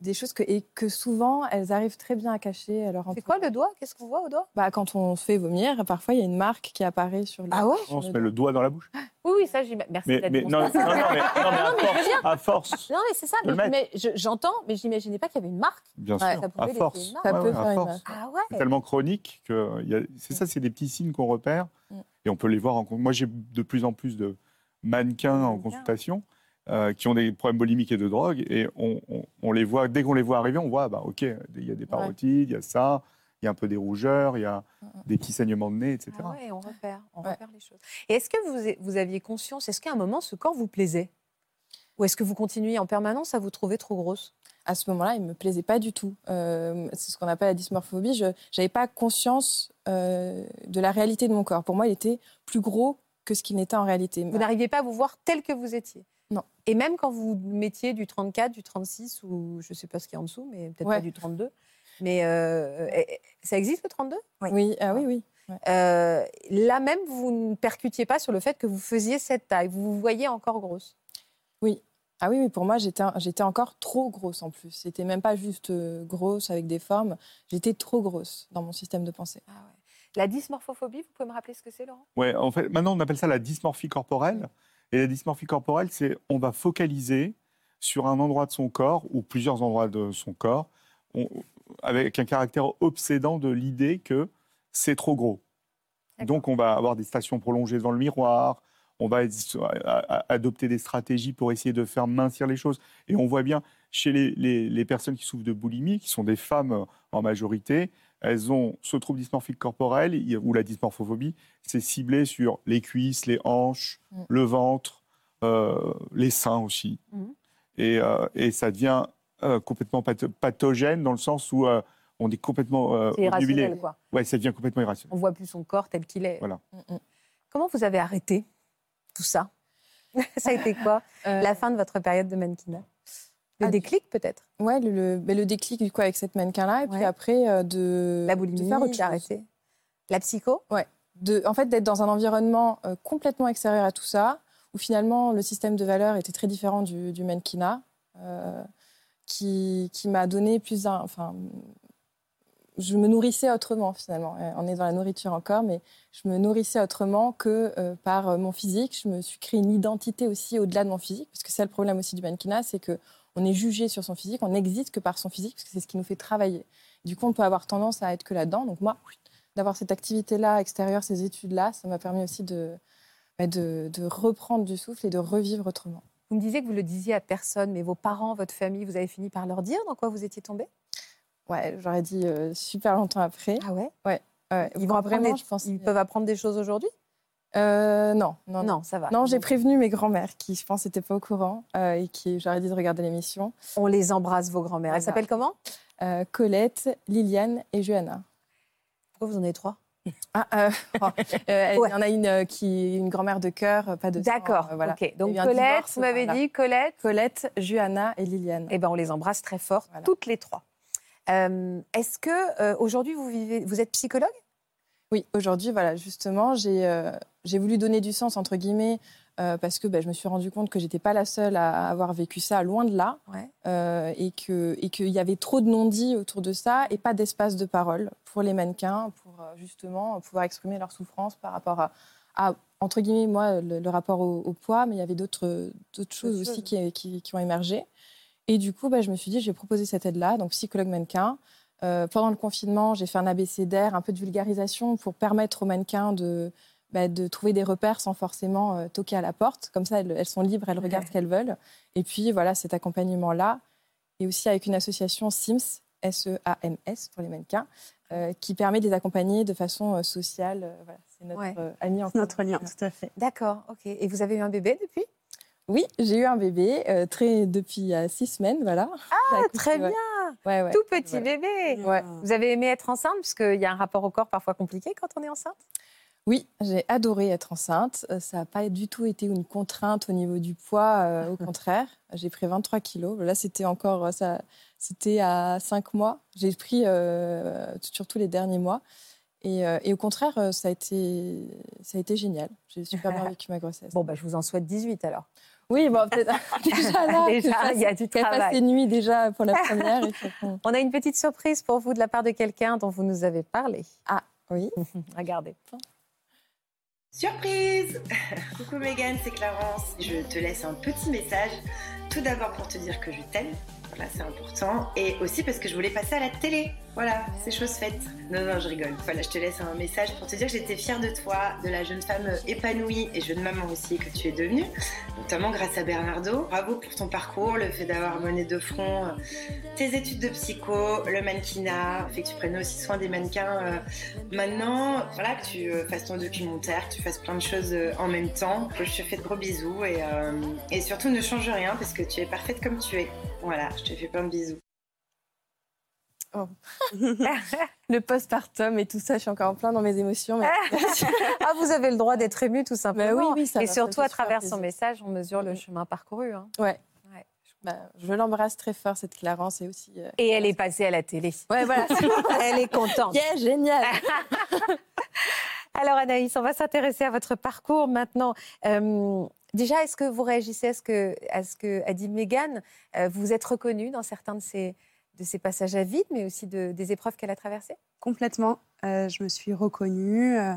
des choses que, et que souvent elles arrivent très bien à cacher. Alors, C'est quoi le doigt? Qu'est-ce qu'on voit au doigt? Bah, Quand on se fait vomir, parfois il y a une marque qui apparaît sur le. Ah ouais? On se met le doigt dans la bouche. Oui, oui, ça, j'imagine. Merci Mais, mais non, non, non, mais, non, mais à, mais je veux force, à force, Non, mais c'est ça. Mais, j'entends, mais je n'imaginais pas qu'il y avait une marque. bien Ouais, sûr, ça pouvait à force. une marque. Ça Ouais, peut ouais, faire à une force. marque. Ah C'est tellement chronique que a- c'est ça, c'est des petits signes qu'on repère Mm. et on peut les voir. En, moi, j'ai de plus en plus de mannequins en consultation euh, qui ont des problèmes boulimiques et de drogue et on, on- on les voit dès qu'on les voit arriver, on voit bah ok, il y a des parotides, il y a ça, il y a un peu des rougeurs, il y a Mm, mm. des petits saignements de nez, etc. Ah ouais, on repère, on Ouais. repère les choses. Et est-ce que vous, vous aviez conscience, est-ce qu'à un moment, ce corps vous plaisait? Ou est-ce que vous continuez en permanence à vous trouver trop grosse? À ce moment-là, il me plaisait pas du tout. Euh, c'est ce qu'on appelle la dysmorphobie. Je n'avais pas conscience euh, de la réalité de mon corps. Pour moi, il était plus gros que ce qu'il n'était en réalité. Vous n'arriviez pas à vous voir tel que vous étiez? Non. Et même quand vous mettiez du 34, du 36, ou je ne sais pas ce qu'il y a en dessous, mais peut-être Ouais. pas du 32. Mais euh, ça existe le 32 Oui, ah oui, oui. Ouais. Euh, Là même, vous ne percutiez pas sur le fait que vous faisiez cette taille. Vous vous voyez encore grosse. Ah oui, oui, pour moi, j'étais, encore trop grosse en plus. C'était même pas juste euh, grosse avec des formes. J'étais trop grosse dans mon système de pensée. La dysmorphophobie, vous pouvez me rappeler ce que c'est, Laurent? Ouais, en fait, maintenant on appelle ça la dysmorphie corporelle. Et la dysmorphie corporelle, c'est on va focaliser sur un endroit de son corps ou plusieurs endroits de son corps, on- avec un caractère obsédant de l'idée que c'est trop gros. Donc on va avoir des stations prolongées devant le miroir, on va adopter des stratégies pour essayer de faire mincir les choses. Et on voit bien chez les, les- les personnes qui souffrent de boulimie, qui sont des femmes euh, en majorité, elles ont ce trouble dysmorphique corporel ou la dysmorphophobie, c'est ciblé sur les cuisses, les hanches, Mm. le ventre, euh, les seins aussi. Et, euh, et ça devient euh, complètement patho- pathogène dans le sens où euh, on est complètement euh, C'est irrationnel, quoi. Ouais, ça devient complètement irrationnel. On voit plus son corps tel qu'il est. Voilà. Mm, mm. Comment vous avez arrêté tout ça? Ça a été quoi? Euh, La fin de votre période de mannequinat? Le Ah, déclic, peut-être? Ouais, le, le, ben, le déclic du coup avec cette mannequin-là, et puis Ouais. après euh, de, La de boulimie, faire autre chose. La psycho? De, en fait, d'être dans un environnement euh, complètement extérieur à tout ça, où finalement le système de valeurs était très différent du, du mannequinat, euh, qui, qui m'a donné plus d'un. Enfin, je me nourrissais autrement finalement. On est dans la nourriture encore, mais je me nourrissais autrement que euh, par mon physique. Je me suis créé une identité aussi au-delà de mon physique, parce que c'est le problème aussi du mannequinat, c'est que on est jugé sur son physique, on n'existe que par son physique, parce que c'est ce qui nous fait travailler. Du coup, on peut avoir tendance à être que là-dedans. Donc moi, d'avoir cette activité-là extérieure, ces études-là, ça m'a permis aussi de, bah, de, de reprendre du souffle et de revivre autrement. Vous me disiez que vous le disiez à personne, mais vos parents, votre famille, vous avez fini par leur dire dans quoi vous étiez tombée? Ouais, j'aurais dit euh, super longtemps après. Ah ouais? Ouais, Ils, vont apprendre vraiment, des- je pense. ils peuvent apprendre des choses aujourd'hui? Euh, non, non, non. Ça va. Non, j'ai prévenu mes grands-mères qui, je pense, n'étaient pas au courant euh, et qui, j'aurais dit de regarder l'émission. On les embrasse, vos grands-mères. Elles s'appellent comment? Euh, Colette, Liliane et Johanna. Pourquoi vous en avez trois? Ah, euh, oh, euh, il Ouais. y en a une euh, qui est une grand-mère de cœur, pas de D'accord. voilà. Ok. Donc Colette, divorce, vous m'avez voilà. dit Colette? Colette, Johanna et Liliane. Eh ben, on les embrasse très fort, Voilà. toutes les trois. Est-ce que aujourd'hui vous vivez, vous êtes psychologue? Oui, aujourd'hui, voilà, justement, j'ai euh, j'ai voulu donner du sens, entre guillemets, euh, parce que bah, je me suis rendu compte que j'étais pas la seule à avoir vécu ça, loin de là, Ouais. euh, et que et qu'il y avait trop de non-dits autour de ça, et pas d'espace de parole pour les mannequins, pour justement pouvoir exprimer leur souffrance par rapport à, à, entre guillemets, moi, le, le rapport au, au poids, mais il y avait d'autres choses aussi qui, qui, qui ont émergé. Et du coup, bah, je me suis dit, je vais proposer cette aide-là, donc psychologue mannequin. Euh, pendant le confinement, j'ai fait un abécédaire, un peu de vulgarisation pour permettre aux mannequins de, bah, de trouver des repères sans forcément euh, toquer à la porte. Comme ça, elles, elles sont libres, elles regardent Ouais. ce qu'elles veulent. Et puis, voilà, cet accompagnement-là. Et aussi avec une association Sims, S-E-A-M-S pour les mannequins, euh, qui permet de les accompagner de façon euh, sociale. Euh, voilà, c'est notre Ouais. euh, ami en. Notre lien, tout à fait. D'accord, ok. Et vous avez eu un bébé depuis? Oui, j'ai eu un bébé euh, très, depuis euh, six semaines, voilà. Ah, Très bien, Ouais, ouais. tout petit Voilà. bébé. Ouais. Vous avez aimé être enceinte Parce qu'il y a un rapport au corps parfois compliqué quand on est enceinte? Oui, j'ai adoré être enceinte. Euh, Ça n'a pas du tout été une contrainte au niveau du poids. euh, au contraire, j'ai pris 23 kilos. Là, c'était encore, euh, ça, c'était à 5 mois. J'ai pris euh, surtout les derniers mois. Et, euh, et au contraire, ça a été, ça a été génial. J'ai super bien vécu ma grossesse. Bon, bah, je vous en souhaite 18 alors. Oui, bon, peut-être déjà là, Déjà, fasse- il y a du travail. ses nuits déjà pour la première. et puis après- On a une petite surprise pour vous de la part de quelqu'un dont vous nous avez parlé. oui. Regardez. Surprise Coucou Megan, c'est Clarence. Je te laisse un petit message. Tout d'abord pour te dire que je t'aime. Voilà, c'est important. Et aussi parce que je voulais passer à la télé. Voilà, c'est chose faite. Non, non, je rigole. Voilà, je te laisse un message pour te dire que j'étais fière de toi, de la jeune femme épanouie et jeune maman aussi que tu es devenue, notamment grâce à Bernardo. Bravo pour ton parcours, le fait d'avoir mené de front euh, tes études de psycho, le mannequinat, fait que tu prennes aussi soin des mannequins euh, Maintenant, voilà, que tu euh, fasses ton documentaire, que tu fasses plein de choses en même temps. Je te fais de gros bisous et, et surtout ne change rien parce que tu es parfaite comme tu es. Voilà, je te fais plein de bisous. Le postpartum et tout ça, je suis encore en plein dans mes émotions. mais- Ah, vous avez le droit d'être ému tout simplement. Bah oui, oui, ça Et surtout à travers son message, on mesure le chemin parcouru. hein. Ouais. Ouais. Bah, je l'embrasse très fort, cette Clarence, et aussi. euh, Et elle est passée à la télé. Ouais, voilà. Elle est contente. yeah, génial. Alors Anaïs, on va s'intéresser à votre parcours maintenant. Euh, déjà, est-ce que vous réagissez à ce que, à ce que a dit Mégane Euh, Vous êtes reconnue dans certains de ces, de ces passages à vide, mais aussi de- des épreuves qu'elle a traversées? Complètement. Euh, je me suis reconnue, euh,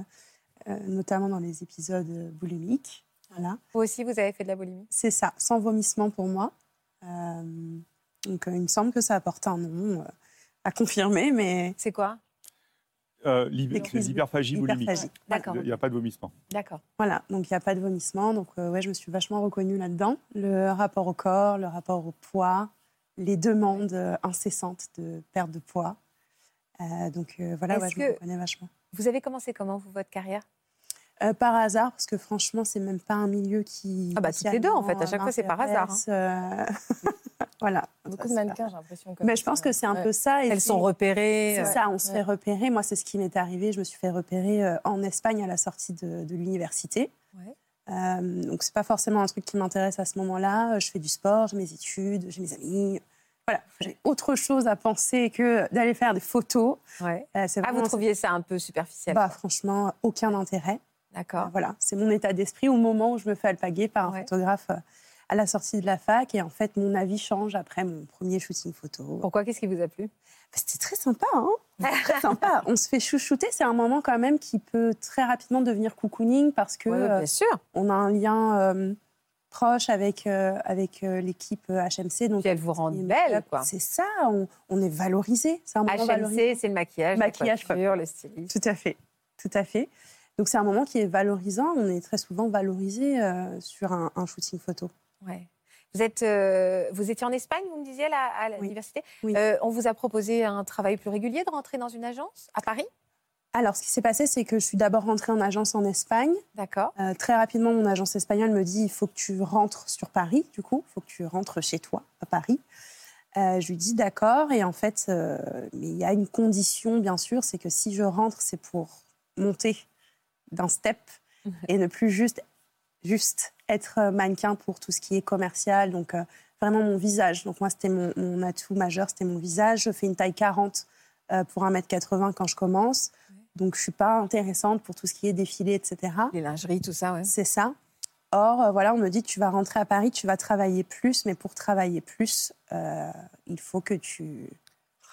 euh, notamment dans les épisodes boulimiques. Voilà. Vous aussi, vous avez fait de la boulimie? C'est ça, sans vomissement pour moi. Donc, il me semble que ça apporte un nom à confirmer, mais C'est quoi? Euh, Les crises L'hyperphagie boulimique. hyperphagie. D'accord. Il n'y a pas de vomissement. D'accord. Voilà, donc il n'y a pas de vomissement. Donc, euh, ouais, je me suis vachement reconnue là-dedans. Le rapport au corps, le rapport au poids, les demandes euh, incessantes de perte de poids. Euh, donc, euh, voilà, ouais, je me reconnais vachement. Vous avez commencé comment, vous, votre carrière? Euh, par hasard, parce que franchement, c'est même pas un milieu qui. Ah bah, toutes les deux, en fait. À chaque fois, c'est par hasard, hein. voilà. Beaucoup Ça, de mannequins, j'ai l'impression. Mais je pense que c'est un Ouais. peu ça. et Elles sont repérées. C'est euh, ça, on se ouais. fait repérer. Moi, c'est ce qui m'est arrivé. Je me suis fait repérer euh, en Espagne à la sortie de, de l'université. Euh, donc, c'est pas forcément un truc qui m'intéresse à ce moment-là. Euh, Je fais du sport, j'ai mes études, j'ai mes amis. Voilà, j'ai autre chose à penser que d'aller faire des photos. ouais. Euh, Ah, vous trouviez ça un peu superficiel bah, franchement, aucun intérêt. D'accord. Euh, Voilà, c'est mon état d'esprit au moment où je me fais alpaguer par un Ouais. photographe à la sortie de la fac. Et en fait, mon avis change après mon premier shooting photo. Pourquoi? Qu'est-ce qui vous a plu? Bah, C'était très sympa, hein Très sympa. On se fait chouchouter. C'est un moment quand même qui peut très rapidement devenir cocooning parce que Ouais, euh, Bien sûr. on a un lien euh, proche avec, euh, avec euh, l'équipe HMC. Donc, elles vous rendent belle, quoi. C'est ça, on, on est valorisé. C'est un moment valorisé. HMC, c'est le maquillage, Maquillage, la coiffure, le styliste. Tout à fait, tout à fait. Donc c'est un moment qui est valorisant. On est très souvent valorisé euh, sur un, un shooting photo. Ouais. Vous, êtes, euh, vous étiez en Espagne, vous me disiez, là, à l'université? Oui. Euh, on vous a proposé un travail plus régulier de rentrer dans une agence à Paris? Alors ce qui s'est passé, c'est que je suis d'abord rentrée en agence en Espagne. D'accord. Euh, très rapidement, mon agence espagnole me dit il faut que tu rentres sur Paris, du coup, il faut que tu rentres chez toi, à Paris. Euh, je lui dis d'accord, et en fait, euh, mais il y a une condition, bien sûr, c'est que si je rentre, c'est pour monter d'un step et ne plus juste, juste être euh, mannequin pour tout ce qui est commercial, donc euh, vraiment mon visage. Donc moi, c'était mon, mon atout majeur, c'était mon visage. Je fais une taille 40 euh, pour 1m80 quand je commence, donc je suis pas intéressante pour tout ce qui est défilé, etc. Les lingeries, tout ça, ouais. C'est ça. Or, euh, voilà, on me dit tu vas rentrer à Paris, tu vas travailler plus, mais pour travailler plus, il faut que tu.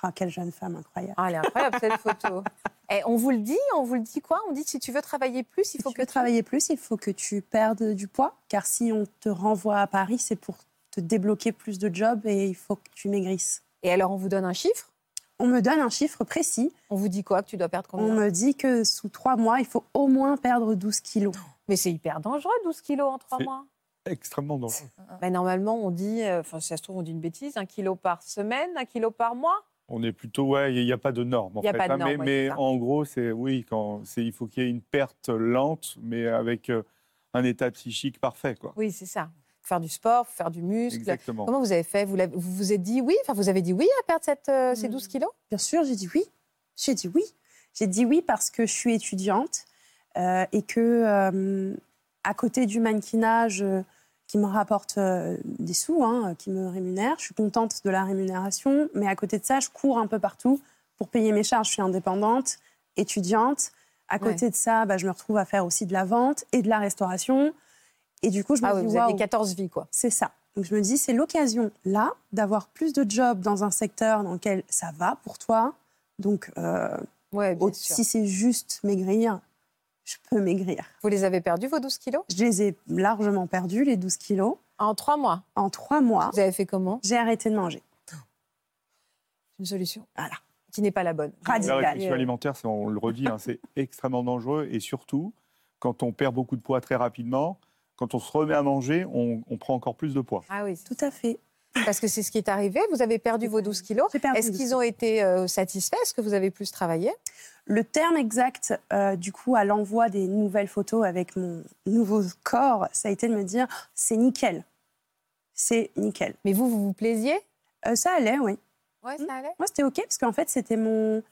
Ah, quelle jeune femme incroyable. Ah, elle est incroyable, cette photo. Et on vous le dit, on vous le dit quoi? On dit si tu veux travailler plus, il Si faut tu que veux travailler plus, il faut que tu perdes du poids, car si on te renvoie à Paris, c'est pour te débloquer plus de jobs et il faut que tu maigrisses. Et alors, on vous donne un chiffre? On me donne un chiffre précis. On vous dit quoi? Que tu dois perdre On combien me dit que sous trois mois, il faut au moins perdre 12 kilos. Mais c'est hyper dangereux, 12 kilos en trois mois. Extrêmement dangereux. Ben, normalement, on dit, euh, enfin, si ça se trouve, on dit une bêtise, un kilo par semaine, un kilo par mois. On est plutôt, ouais, il n'y a pas de norme. En y a fait, pas de hein, norme, mais ouais, en gros, c'est oui, quand c'est, il faut qu'il y ait une perte lente, mais avec euh, un état psychique parfait, quoi. Oui, c'est ça. Faut faire du sport, faut faire du muscle. Exactement. Comment vous avez fait? Vous, l'avez- vous vous êtes dit oui? Enfin, vous avez dit oui à perdre cette, euh, ces Mm. 12 kilos? Bien sûr, j'ai dit oui. J'ai dit oui. J'ai dit oui parce que je suis étudiante euh, et que euh, à côté du mannequinage euh, qui me rapporte euh, des sous, hein, qui me rémunère, je suis contente de la rémunération, mais à côté de ça, je cours un peu partout pour payer mes charges. Je suis indépendante, étudiante. À côté de ça, bah, je me retrouve à faire aussi de la vente et de la restauration. Et du coup, je me Ah oui, dis, vous aviez waouh, 14 vies, quoi. c'est ça. Donc je me dis, c'est l'occasion là d'avoir plus de jobs dans un secteur dans lequel ça va pour toi. Donc euh, Ouais, bien au- sûr. si c'est juste maigrir, je peux maigrir. Vous les avez perdus, vos 12 kilos? Je les ai largement perdus, les 12 kilos. En trois mois. En trois mois, Vous avez fait comment? j'ai arrêté de manger. Une solution. Voilà. Qui n'est pas la bonne. Radical. La restriction alimentaire, c'est- on le redit, hein, c'est extrêmement dangereux. Et surtout, quand on perd beaucoup de poids très rapidement, quand on se remet à manger, on, on prend encore plus de poids. Ah oui, Tout à fait. parce que c'est ce qui est arrivé. Vous avez perdu vos 12 kilos. Est-ce 12 qu'ils ont été euh, satisfaits? Est-ce que vous avez plus travaillé? Le terme exact, euh, du coup, à l'envoi des nouvelles photos avec mon nouveau corps, ça a été de me dire c'est nickel. C'est nickel. Mais vous, vous vous plaisiez? Euh, ça allait, oui. Ouais, ça allait. Moi, c'était OK parce qu'en fait, c'était mon,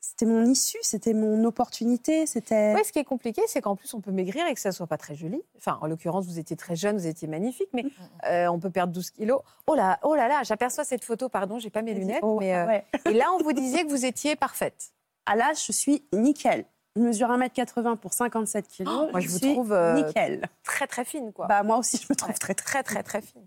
c'était mon issue, c'était mon opportunité, c'était. Ouais, ce qui est compliqué, c'est qu'en plus, on peut maigrir et que ça soit pas très joli. Enfin, en l'occurrence, vous étiez très jeune, vous étiez magnifique, mais euh, on peut perdre 12 kilos. Oh là, oh là là, j'aperçois cette photo, pardon, j'ai pas mes lunettes. Oh, mais, ouais. Et là, on vous disait que vous étiez parfaite. À l'âge, je suis nickel. Je mesure 1m80 pour 57 kilos. Oh, moi, je vous suis trouve, euh, nickel. Très, très fine, quoi. Bah, moi aussi, je me trouve Ouais, très, très, très, très, fine.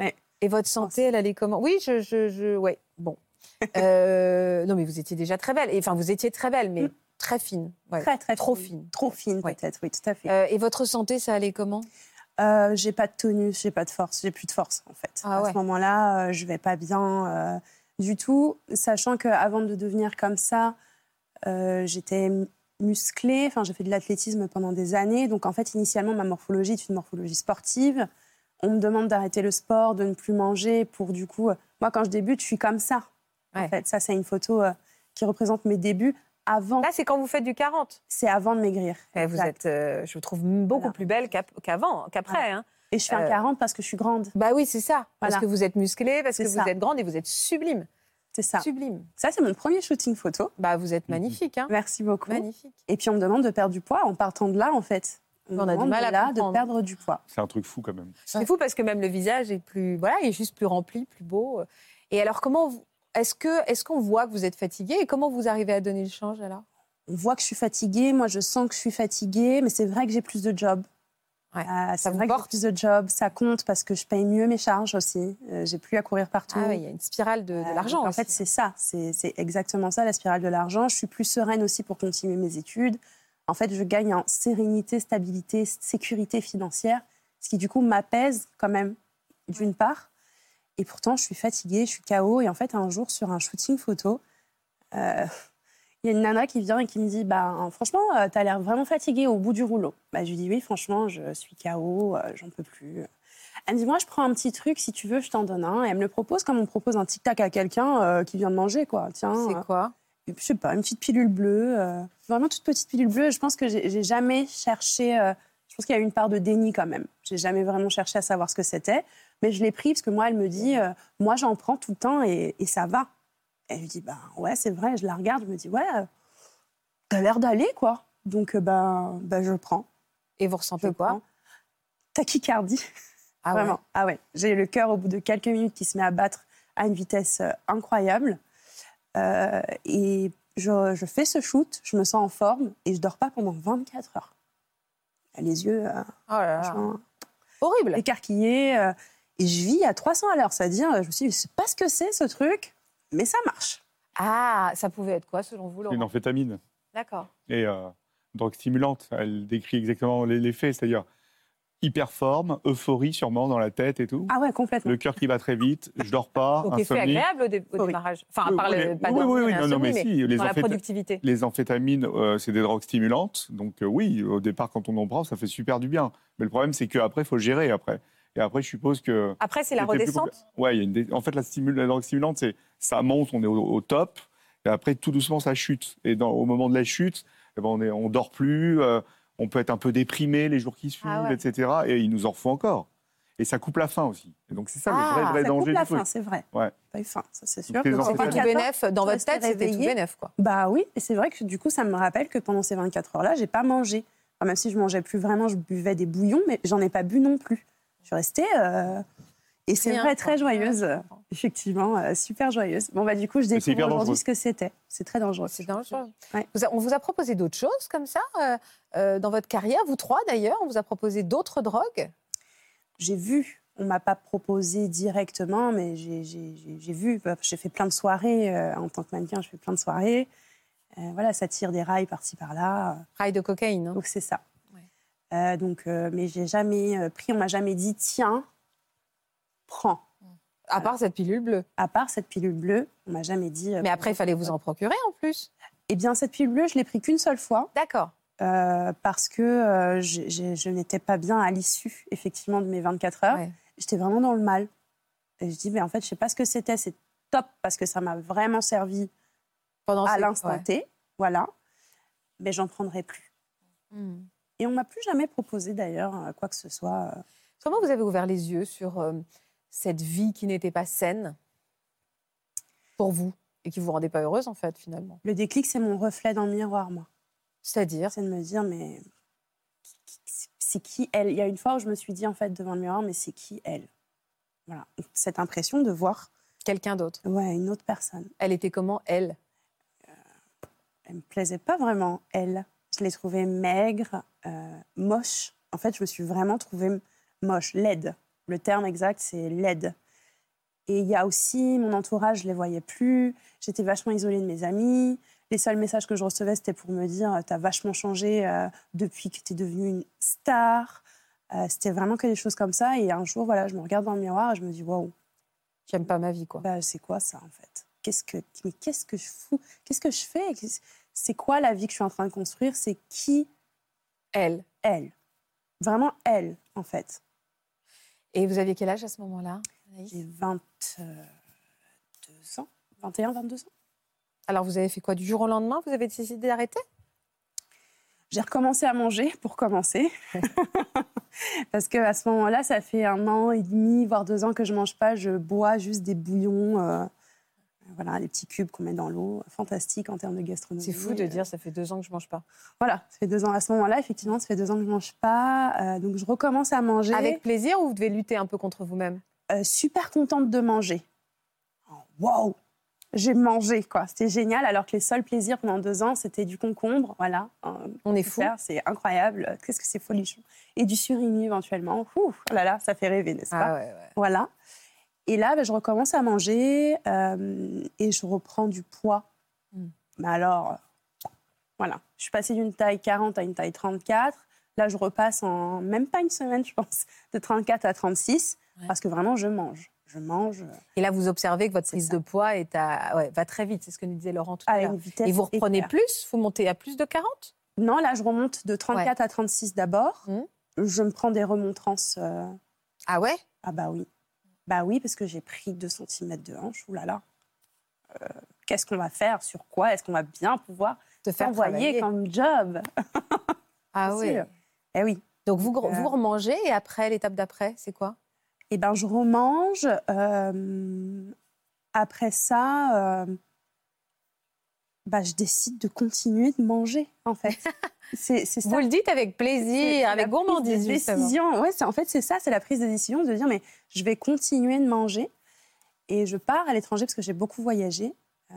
Ouais. Et votre santé, elle allait comment? Oui, je, je, je, ouais, bon. Euh, non, mais vous étiez déjà très belle. Enfin, vous étiez très belle, mais Mm. très fine. ouais. très, très Trop fine. fine. Trop fine, peut-être, oui, tout à fait. Euh, et votre santé, ça allait comment? J'ai pas de tonus, j'ai pas de force, j'ai plus de force en fait. Ah à ce moment-là, je vais pas bien du tout, sachant qu'avant de devenir comme ça, j'étais m- musclée, enfin j'ai fait de l'athlétisme pendant des années, donc en fait initialement ma morphologie est une morphologie sportive. On me demande d'arrêter le sport, de ne plus manger pour du coup, euh, moi quand je débute, je suis comme ça. En fait, ça c'est une photo euh, qui représente mes débuts avant, Là, c'est quand vous faites du 40. c'est avant de maigrir. Eh, vous êtes, euh, je vous trouve beaucoup Voilà. plus belle qu'avant, qu'après. hein. Et je fais un euh, 40 parce que je suis grande, Bah oui, c'est ça. Parce que vous êtes musclée, parce que vous êtes grande et vous êtes sublime. C'est ça. Sublime. Ça c'est mon premier shooting photo. Bah vous êtes magnifique, hein. Merci beaucoup. Magnifique. Et puis on me demande de perdre du poids en partant de là, en fait. On a du mal à là de perdre du poids. C'est un truc fou quand même. C'est fou parce que même le visage est plus, voilà, il est juste plus rempli, plus beau. Et alors comment, vous- est-ce que, est-ce qu'on voit que vous êtes fatiguée et comment vous arrivez à donner le change alors? On voit que je suis fatiguée, moi je sens que je suis fatiguée, mais c'est vrai que j'ai plus de jobs. Ouais, Euh, ça c'est vrai que porte. plus de jobs, ça compte parce que je paye mieux mes charges aussi. Euh, j'ai plus à courir partout. Ah oui, il y a une spirale de, de Euh, l'argent. En fait, c'est ça, c'est c'est exactement ça, la spirale de l'argent. Je suis plus sereine aussi pour continuer mes études. En fait, je gagne en sérénité, stabilité, sécurité financière, ce qui du coup m'apaise quand même, d'une part. Et pourtant, je suis fatiguée, je suis KO. Et en fait, un jour, sur un shooting photo, euh, il y a une nana qui vient et qui me dit bah, Franchement, euh, t'as l'air vraiment fatiguée au bout du rouleau. Bah, je lui dis Oui, franchement, je suis KO, euh, j'en peux plus. Elle me dit Moi, je prends un petit truc, si tu veux, je t'en donne un. Et elle me le propose comme on propose un tic-tac à quelqu'un euh, qui vient de manger, quoi. Tiens, C'est euh, quoi je sais pas, une petite pilule bleue, euh, vraiment toute petite pilule bleue. Je pense que j'ai jamais cherché. je pense qu'il y a eu une part de déni quand même. J'ai jamais vraiment cherché à savoir ce que c'était, mais je l'ai pris parce que moi, elle me dit, moi, j'en prends tout le temps et, et ça va. Elle lui dit, ben ouais, c'est vrai. Je la regarde, je me dis, ouais, t'as l'air d'aller quoi. Donc euh, ben, ben je prends. Et vous Je ressentez quoi prends. Tachycardie. Ah ouais. Vraiment. Ah ouais. J'ai le cœur au bout de quelques minutes qui se met à battre à une vitesse euh, incroyable. Euh, et je, je fais ce shoot, je me sens en forme et je dors pas pendant 24 heures. Les yeux euh, Oh là là. Horrible. écarquillés. euh, et je vis à 300 à l'heure. C'est-à-dire, je me suis dit, je sais pas ce que c'est ce truc, mais ça marche. Ah, ça pouvait être quoi selon vous, Une Laurent amphétamine. D'accord. Et euh, drogue stimulante, elle décrit exactement faits, c'est-à-dire hyper forme, euphorie sûrement dans la tête et tout. Ah ouais, complètement. Le cœur qui bat très vite, je dors pas, Donc insomnie. agréable au, dé- au Oui. démarrage? Enfin, à part oui, le pas oui, oui, non, mais si, les dans la productivité. Les amphétamines, euh, c'est des drogues stimulantes. Donc euh, oui, au départ, quand on en prend, ça fait super du bien. Mais le problème, c'est qu'après, il faut gérer après. Et après, je suppose que. Après, c'est la plus redescente compli- Ouais, il y a une dé- en fait, la, stimule- la drogue stimulante, c'est ça monte, on est au, au top, et après, tout doucement, ça chute. Et dans, au moment de la chute, eh ben, on est, on dort plus, euh, on peut être un peu déprimé les jours qui suivent, Ah ouais. etc. Et il nous en faut encore. Et ça coupe la faim aussi. Et donc, c'est ça Ah, le vrai, vrai Ça coupe danger la du truc. faim, c'est vrai. Ouais. Pas eu faim, ça c'est sûr. Donc, C'était tout 24 heures, bénef. Dans votre tête, c'était tout bénef, quoi. Bah oui, et c'est vrai que du coup, ça me rappelle que pendant ces 24 heures-là, j'ai pas mangé. Enfin, même si je mangeais plus vraiment, je buvais des bouillons, mais j'en ai pas bu non plus. Je suis restée. euh, Et c'est vrai, quoi. très joyeuse, effectivement, euh, super joyeuse. Bon, bah du coup, je découvre aujourd'hui ce que c'était. C'est très dangereux. C'est dangereux. Ouais. Vous a- on vous a proposé d'autres choses comme ça euh, euh, dans votre carrière, vous trois d'ailleurs On vous a proposé d'autres drogues? J'ai vu, on m'a pas proposé directement, mais j'ai- vu. bah, J'ai fait plein de soirées euh, en tant que mannequin, je fais plein de soirées. Euh, voilà, ça tire des rails par-ci par-là. Rail de cocaïne. hein. Donc c'est ça. Euh, donc, euh, mais j'ai jamais euh, pris, on m'a jamais dit tiens, prends. À part cette pilule bleue. À part cette pilule bleue, on m'a jamais dit. Mais après, il fallait vous en procurer en plus. Eh bien, cette pilule bleue, je l'ai pris qu'une seule fois D'accord. parce que je n'étais pas bien à l'issue effectivement de mes 24 heures. Ouais. J'étais vraiment dans le mal. Et je dis mais en fait, je sais pas ce que c'était. C'est top parce que ça m'a vraiment servi Pendant à l'instant ouais. T, voilà. Mais j'en prendrai plus. Hmm. Et on m'a plus jamais proposé d'ailleurs euh, quoi que ce soit. euh, Comment vous avez ouvert les yeux sur euh, cette vie qui n'était pas saine pour vous et qui vous rendait pas heureuse en fait finalement? Le déclic, c'est mon reflet dans le miroir, moi. C'est-à-dire? C'est de me dire, mais c'est qui elle? Il y a une fois où je me suis dit, en fait, devant le miroir, mais c'est qui elle? Voilà. Cette impression de voir quelqu'un d'autre. ouais, une autre personne. Elle était comment elle? Elle me plaisait pas vraiment, elle. Je l'ai trouvée maigre, euh, moche. En fait, je me suis vraiment trouvée moche, laide. Le terme exact, c'est laide. Et il y a aussi mon entourage, je les voyais plus. J'étais vachement isolée de mes amis. Les seuls messages que je recevais, c'était pour me dire T'as vachement changé euh, depuis que tu es devenue une star. Euh, c'était vraiment que des choses comme ça. Et un jour, voilà, je me regarde dans le miroir et je me dis Waouh, J'aime pas ma vie quoi. bah, c'est quoi ça en fait? Qu'est-ce que mais qu'est-ce que je fous? Qu'est-ce que je fais? C'est quoi la vie que je suis en train de construire? C'est qui Elle. elle Vraiment elle en fait. Et vous aviez quel âge à ce moment-là J'ai 22 ans, 21, 22 ans. Alors vous avez fait quoi du jour au lendemain? Vous avez décidé d'arrêter? J'ai recommencé à manger pour commencer. Parce que à ce moment-là, ça fait un an et demi, voire deux ans que je mange pas. Je bois juste des bouillons, euh, voilà, les petits cubes qu'on met dans l'eau. Fantastique en termes de gastronomie. C'est fou de Euh, dire ça fait deux ans que je mange pas. Voilà, ça fait deux ans à ce moment-là, effectivement, ça fait deux ans que je mange pas. euh, donc je recommence à manger. Avec plaisir ou vous devez lutter un peu contre vous-même? Euh, super contente de manger. Waouh J'ai mangé, quoi. C'était génial, alors que les seuls plaisirs pendant deux ans, c'était du concombre, voilà. On est fou. C'est incroyable. Qu'est-ce que c'est folichon. Et du surimi, éventuellement. Ouh, oh là là, ça fait rêver, n'est-ce pas? Ah ouais, ouais. Voilà. Et là, ben, je recommence à manger euh, et je reprends du poids. Mm. Mais alors, euh, voilà. Je suis passée d'une taille 40 à une taille 34. Là, je repasse en même pas une semaine, je pense, de 34 à 36, Ouais. parce que vraiment, je mange. Je mange euh, Et là, vous observez que votre prise de poids est à... ouais, va très vite. C'est ce que nous disait Laurent tout à à l'heure. Et vous reprenez éclair. plus? Vous montez à plus de 40 Non, là, je remonte de 34 à 36 d'abord. Mm. Je me prends des remontrances. euh, Ah ouais? Ah bah oui. Bah oui, parce que j'ai pris 2 cm de hanche. Ouh là là. Euh, Qu'est-ce qu'on va faire? Sur quoi? Est-ce qu'on va bien pouvoir Te faire envoyer comme job? Ah oui. Eh oui. Donc vous, gr- Euh, vous remangez et après, l'étape d'après, c'est quoi? Eh ben, je remange. euh, après ça, bah, je décide de continuer de manger, en fait. c'est c'est ça. Vous le dites avec plaisir, avec gourmandise, décision. Ouais, en fait, c'est ça, c'est la prise de décision de dire, mais je vais continuer de manger. Et je pars à l'étranger parce que j'ai beaucoup voyagé. Euh,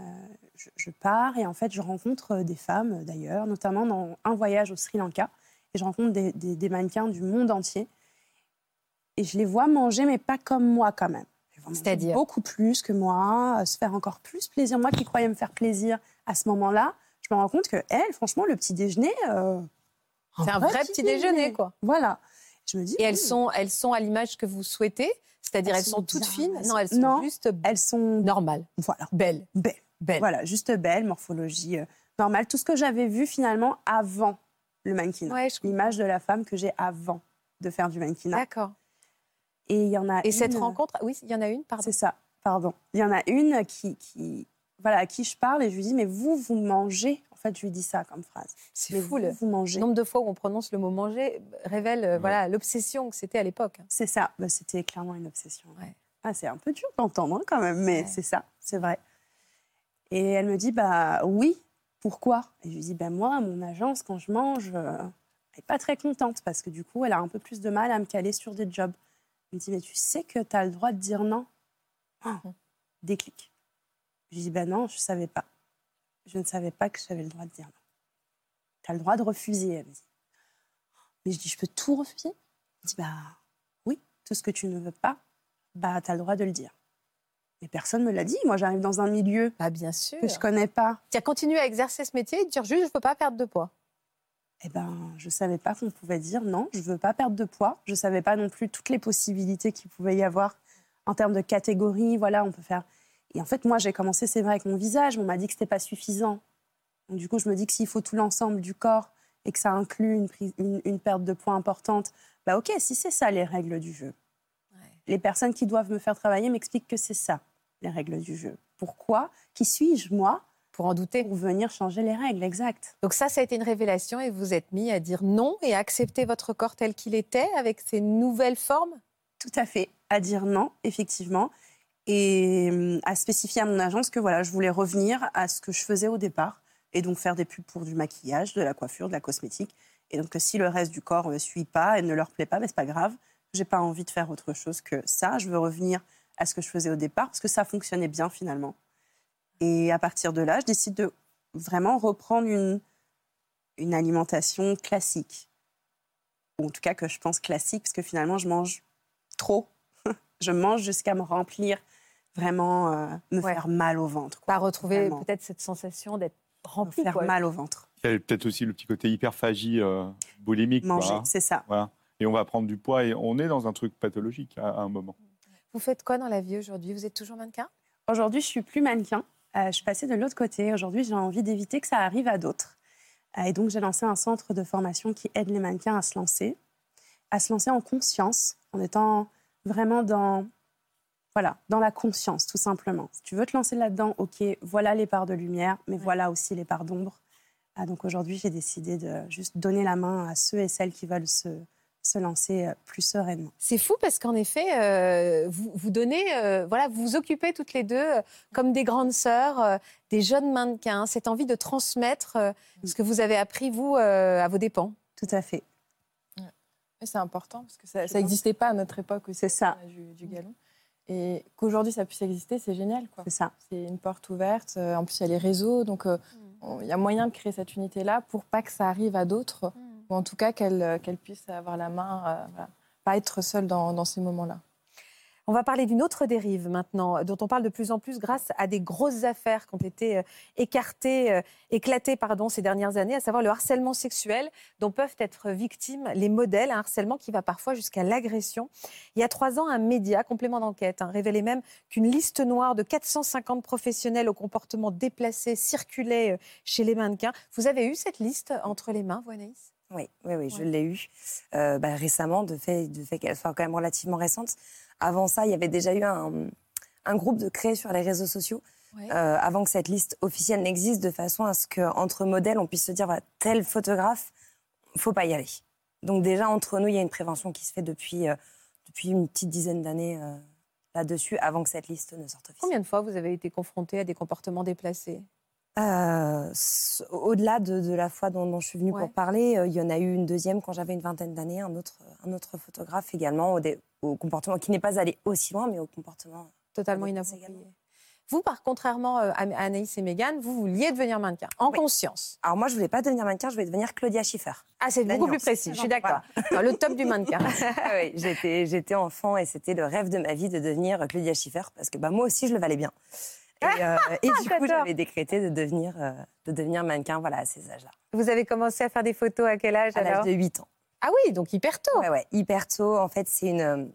je, je pars et en fait, je rencontre euh, des femmes, d'ailleurs, notamment dans un voyage au Sri Lanka. Et je rencontre des, des- des mannequins du monde entier. Et je les vois manger, mais pas comme moi quand même. C'est-à-dire Beaucoup plus que moi, euh, se faire encore plus plaisir. Moi qui croyais me faire plaisir à ce moment-là, je me rends compte que elle, franchement, le petit déjeuner... euh, C'est un vrai petit déjeuner, quoi. Voilà. Je me dis... Et elles hmm, sont, elles sont à l'image que vous souhaitez C'est-à-dire, elles, Elles sont toutes fines? Elles Non, elles sont non. juste Elles sont... normales, Voilà. belles. Belles. belles. Voilà, juste belle, morphologie euh, normale. Tout ce que j'avais vu finalement avant le mannequinat. Ouais. L'image de la femme que j'ai avant de faire du mannequinat. D'accord. Et il y en a Et cette rencontre, oui, il y en a une, pardon. C'est ça, pardon. Il y en a une qui, qui, voilà, à qui je parle et je lui dis, mais vous, vous mangez. En fait, je lui dis ça comme phrase. C'est fou. vous, Le vous mangez. nombre de fois où on prononce le mot manger révèle euh, voilà l'obsession que c'était à l'époque. C'est ça. Bah, C'était clairement une obsession. Ouais. Ah, c'est un peu dur d'entendre hein, quand même, mais Ouais. c'est ça, c'est vrai. Et elle me dit, bah oui, pourquoi? Et je lui dis, bah moi, à mon agence, quand je mange, euh, elle n'est pas très contente parce que du coup, elle a un peu plus de mal à me caler sur des jobs. Elle me dit, mais tu sais que tu as le droit de dire non Oh, Déclic. Je lui dis, bah non, je ne savais pas. Je ne savais pas que j'avais le droit de dire non. Tu as le droit de refuser, elle me dit. Mais je dis, je peux tout refuser? Elle dit, bah oui, tout ce que tu ne veux pas, bah tu as le droit de le dire. Mais personne ne me l'a dit. Moi, j'arrive dans un milieu Bah bien sûr. que je connais pas. Tu as continué à exercer ce métier et de dire juste je ne veux pas perdre de poids. Eh ben, je savais pas qu'on pouvait dire non, je veux pas perdre de poids. Je savais pas non plus toutes les possibilités qu'il pouvait y avoir en termes de catégories. Voilà, on peut faire. Et en fait, moi, j'ai commencé, c'est vrai, avec mon visage. On m'a dit que c'était pas suffisant. Donc, du coup, je me dis que s'il faut tout l'ensemble du corps et que ça inclut une, prise- une- une perte de poids importante, bah ok, si c'est ça les règles du jeu. Les personnes qui doivent me faire travailler m'expliquent que c'est ça les règles du jeu. Pourquoi? Qui suis-je moi? Pour en douter. pour venir changer les règles Exact. Donc ça, ça a été une révélation et vous vous êtes mis à dire non et à accepter votre corps tel qu'il était avec ses nouvelles formes? Tout à fait. À dire non, effectivement. Et hum, à spécifier à mon agence que voilà, je voulais revenir à ce que je faisais au départ. Et donc faire des pubs pour du maquillage, de la coiffure, de la cosmétique. Et donc que si le reste du corps ne suit pas et ne leur plaît pas, ben, c'est pas grave. J'ai pas envie de faire autre chose que ça. Je veux revenir à ce que je faisais au départ parce que ça fonctionnait bien finalement. Et à partir de là, je décide de vraiment reprendre une, une alimentation classique. Ou en tout cas que je pense classique parce que finalement, je mange trop. je mange jusqu'à me remplir, vraiment euh, me Ouais. faire mal au ventre. quoi. Pas retrouver peut-être cette sensation d'être Me rempli. faire quoi. mal au ventre. Il y a peut-être aussi le petit côté hyperphagie euh, boulimique. Manger, hein. c'est ça. Voilà. Et on va prendre du poids et on est dans un truc pathologique à, à un moment. Vous faites quoi dans la vie aujourd'hui? Vous êtes toujours mannequin? Aujourd'hui, je suis plus mannequin. Euh, je suis passée de l'autre côté. Aujourd'hui, j'ai envie d'éviter que ça arrive à d'autres. Euh, et donc, j'ai lancé un centre de formation qui aide les mannequins à se lancer, à se lancer en conscience, en étant vraiment dans, voilà, dans la conscience, tout simplement. Si tu veux te lancer là-dedans, ok, voilà les parts de lumière, mais voilà aussi les parts d'ombre. Ah, donc aujourd'hui, j'ai décidé de juste donner la main à ceux et celles qui veulent se, se lancer euh, plus sereinement. C'est fou parce qu'en effet, euh, vous, vous donnez, euh, voilà, vous vous occupez toutes les deux euh, comme des grandes sœurs, euh, des jeunes mannequins, cette envie de transmettre euh, ce que vous avez appris, vous, euh, à vos dépens. Tout à fait. C'est important parce que ça n'existait pas à notre époque aussi. C'est ça. Du, du galon. Et qu'aujourd'hui ça puisse exister, c'est génial. quoi. C'est ça. C'est une porte ouverte. Euh, En plus, il y a les réseaux. Donc, euh, on- il y a moyen de créer cette unité-là pour pas que ça arrive à d'autres. Ou en tout cas, qu'elles euh, puissent avoir la main. euh, voilà. Pas être seule dans, dans ces moments-là. On va parler d'une autre dérive maintenant, dont on parle de plus en plus grâce à des grosses affaires qui ont été euh, écartées, euh, éclatées pardon, ces dernières années, à savoir le harcèlement sexuel dont peuvent être victimes les modèles, un harcèlement qui va parfois jusqu'à l'agression. Il y a trois ans, un média, complément d'enquête, hein, révélait même qu'une liste noire de 450 professionnels au comportement déplacé circulait euh, chez les mannequins. Vous avez eu cette liste entre les mains, vous, Anaïs Oui, oui, oui, je Ouais. l'ai eu euh, bah, récemment, de fait, de fait qu'elle soit quand même relativement récente. Avant ça, il y avait déjà eu un, un groupe de créé sur les réseaux sociaux, Ouais. euh, avant que cette liste officielle n'existe, de façon à ce qu'entre modèles, on puisse se dire, voilà, tel photographe, faut pas y aller. Donc déjà, entre nous, il y a une prévention qui se fait depuis, euh, depuis une petite dizaine d'années là-dessus, avant que cette liste ne sorte officiellement. Combien de fois vous avez été confronté à des comportements déplacés? Euh, Au-delà de, de la fois dont, dont je suis venue Ouais. pour parler, euh, il y en a eu une deuxième quand j'avais une vingtaine d'années, un autre, un autre photographe également, au, dé- au comportement qui n'est pas allé aussi loin, mais au comportement. totalement inapproprié. Vous, par contrairement euh, à Anaïs et Mégane, vous vouliez devenir mannequin, en Oui. conscience. Alors moi, je voulais pas devenir mannequin, je voulais devenir Claudia Schiffer. Ah, c'est beaucoup plus précis, je suis d'accord. Le top du mannequin. Ah oui, j'étais enfant et c'était le rêve de ma vie de devenir Claudia Schiffer parce que bah, moi aussi, je le valais bien. Et, euh, et du coup, j'avais décrété de devenir, euh, de devenir mannequin voilà, à ces âges-là, Vous avez commencé à faire des photos à quel âge à l'âge de 8 ans. Ah oui, donc hyper tôt. Ouais, ouais, hyper tôt. En fait, c'est une, euh,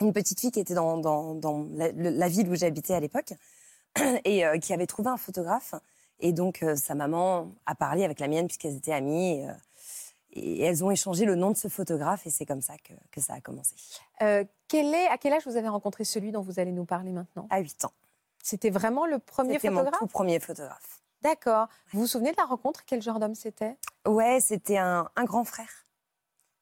une petite fille qui était dans, dans, dans la, le- la ville où j'habitais à l'époque et euh, qui avait trouvé un photographe. Et donc, sa maman a parlé avec la mienne puisqu'elles étaient amies. Et, Et elles ont échangé le nom de ce photographe et c'est comme ça que, que ça a commencé. Euh, quel est, à quel âge vous avez rencontré celui dont vous allez nous parler maintenant? À 8 ans. C'était vraiment le premier C'était mon photographe? tout premier photographe. D'accord. Vous vous souvenez de la rencontre? Quel genre d'homme c'était? Ouais, c'était un, un grand frère.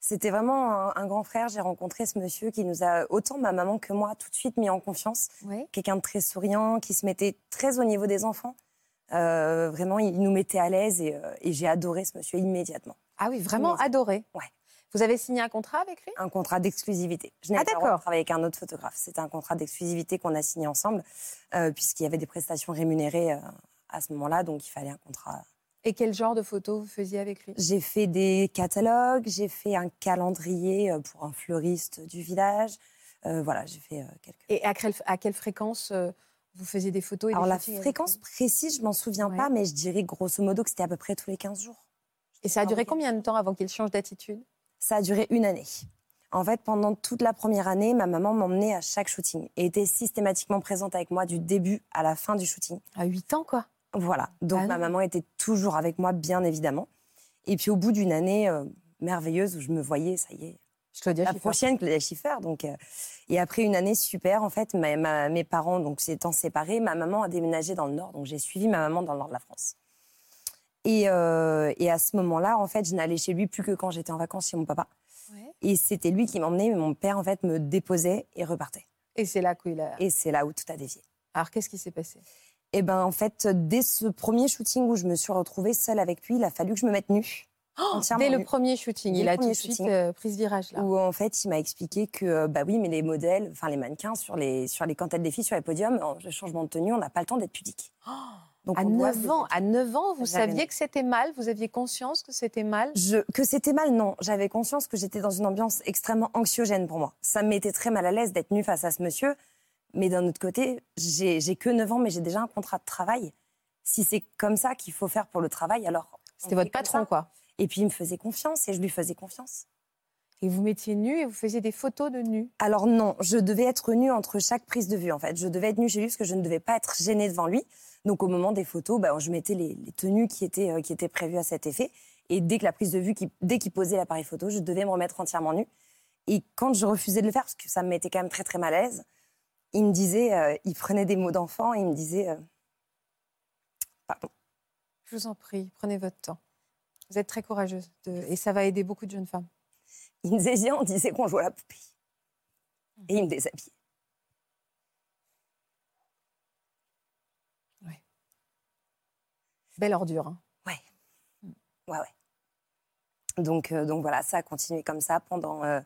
C'était vraiment un, un grand frère. J'ai rencontré ce monsieur qui nous a, autant ma maman que moi, tout de suite mis en confiance. Oui. Quelqu'un de très souriant, qui se mettait très au niveau des enfants. Euh, vraiment, il nous mettait à l'aise et, euh, et j'ai adoré ce monsieur immédiatement. Ah oui, vraiment adoré. Ouais. Vous avez signé un contrat avec lui? Un contrat d'exclusivité. Je n'avais Ah, pas le droit de d'accord. travailler avec un autre photographe. C'était un contrat d'exclusivité qu'on a signé ensemble, euh, puisqu'il y avait des prestations rémunérées euh, à ce moment-là, donc il fallait un contrat. Et quel genre de photos vous faisiez avec lui? J'ai fait des catalogues, j'ai fait un calendrier euh, pour un fleuriste du village. Euh, voilà, j'ai fait quelques. Et à quelle, à quelle fréquence vous faisiez des photos et Alors des la fréquence précise, je m'en souviens Ouais. pas, mais je dirais grosso modo que c'était à peu près tous les 15 jours. Et ça a duré Ok. combien de temps avant qu'il change d'attitude? Ça a duré une année. En fait, pendant toute la première année, ma maman m'emmenait à chaque shooting et était systématiquement présente avec moi du début à la fin du shooting. À 8 ans, quoi. Voilà. Donc Ah ma maman était toujours avec moi, bien évidemment. Et puis au bout d'une année euh, merveilleuse où je me voyais, ça y est, Je la prochaine Claudia Schiffer. Donc, euh, et après une année super, en fait, ma- ma- mes parents donc s'étant séparés, ma maman a déménagé dans le Nord. Donc j'ai suivi ma maman dans le Nord de la France. Et, euh, et à ce moment-là, en fait, je n'allais chez lui plus que quand j'étais en vacances chez mon papa. Ouais. Et c'était lui qui m'emmenait, mais mon père, en fait, me déposait et repartait. Et c'est là qu'il a. Et c'est là où tout a dévié. Alors, qu'est-ce qui s'est passé? Et ben en fait, dès ce premier shooting où je me suis retrouvée seule avec lui, il a fallu que je me mette nue. entièrement Dès le premier shooting, Dès il a tout de suite euh, pris ce virage-là. Où en fait, il m'a expliqué que euh, bah oui, mais les modèles, enfin les mannequins sur les sur les quand elles défilent sur les podiums, en le changement de tenue, on n'a pas le temps d'être pudique. Donc À on doit 9 se ans, à 9 ans, vous saviez que c'était mal? Vous aviez conscience que c'était mal? Je, que c'était mal, non. J'avais conscience que j'étais dans une ambiance extrêmement anxiogène pour moi. Ça me mettait très mal à l'aise d'être nue face à ce monsieur. Mais d'un autre côté, j'ai j'ai que 9 ans, mais j'ai déjà un contrat de travail. Si c'est comme ça qu'il faut faire pour le travail, alors. C'était votre patron, ça. quoi. Et puis il me faisait confiance et je lui faisais confiance. Et vous mettiez nu et vous faisiez des photos de nu? Alors non, je devais être nue entre chaque prise de vue en fait. Je devais être nue chez lui parce que je ne devais pas être gênée devant lui. Donc au moment des photos, bah, je mettais les, les tenues qui étaient, euh, qui étaient prévues à cet effet. Et dès que la prise de vue, qui, dès qu'il posait l'appareil photo, je devais me remettre entièrement nue. Et quand je refusais de le faire, parce que ça me mettait quand même très très mal à l'aise, il me disait, euh, il prenait des mots d'enfant et il me disait, euh, pardon, Je vous en prie, prenez votre temps. Vous êtes très courageuse de- et ça va aider beaucoup de jeunes femmes. il me disait, on disait qu'on jouait à la poupée. Et il me déshabillait. Belle ordure. hein. Ouais, ouais. Donc, euh, donc voilà, ça a continué comme ça pendant, euh,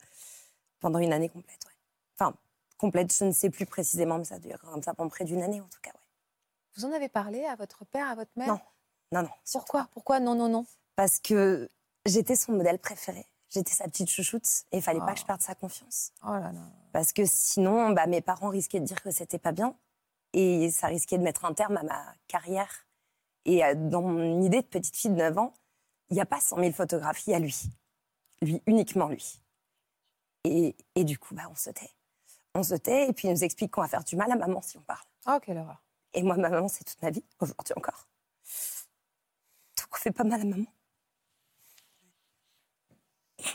pendant une année complète. ouais. Enfin, complète, je ne sais plus précisément, mais ça a duré comme ça pendant près d'une année en tout cas. Ouais. Vous en avez parlé à votre père, à votre mère? Non. Non, non. Pourquoi Pourquoi? Non, non, non Parce que j'étais son modèle préféré. J'étais sa petite chouchoute et il fallait Oh. pas que je perde sa confiance. Oh là là. Parce que sinon, bah, mes parents risquaient de dire que c'était pas bien et ça risquait de mettre un terme à ma carrière. Et euh, dans mon idée de petite fille de 9 ans, il n'y a pas 100 000 photographies, il y a lui. Lui, uniquement lui. Et, et du coup, bah, on se tait. On se tait et puis il nous explique qu'on va faire du mal à maman si on parle. Oh, quelle horreur. Et moi, ma maman, c'est toute ma vie, aujourd'hui encore. Donc on fait pas mal à maman.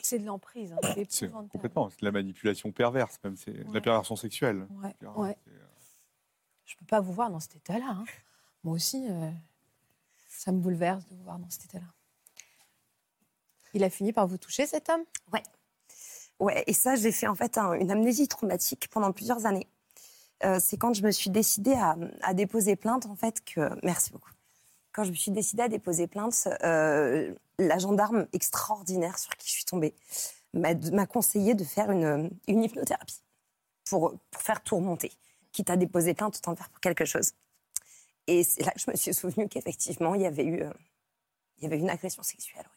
C'est de l'emprise. hein, c'est complètement, c'est de la manipulation perverse, même, c'est de Ouais. la perversion sexuelle. Ouais, ouais. euh, Je peux pas vous voir dans cet état-là. hein. Moi aussi, euh, ça me bouleverse de vous voir dans cet état-là. Il a fini par vous toucher, cet homme? Ouais, et ça, j'ai fait en fait un- une amnésie traumatique pendant plusieurs années. Euh, c'est quand je me suis décidée à, déposer plainte, en fait, que. Merci beaucoup. Quand je me suis décidée à déposer plainte, euh, la gendarme extraordinaire sur qui je suis tombée m'a m'a conseillé de faire une, une hypnothérapie pour, pour faire tout remonter. Quitte à déposer plainte, autant le faire pour quelque chose. Et c'est là que je me suis souvenue qu'effectivement, il y avait eu, euh, il y avait une agression sexuelle.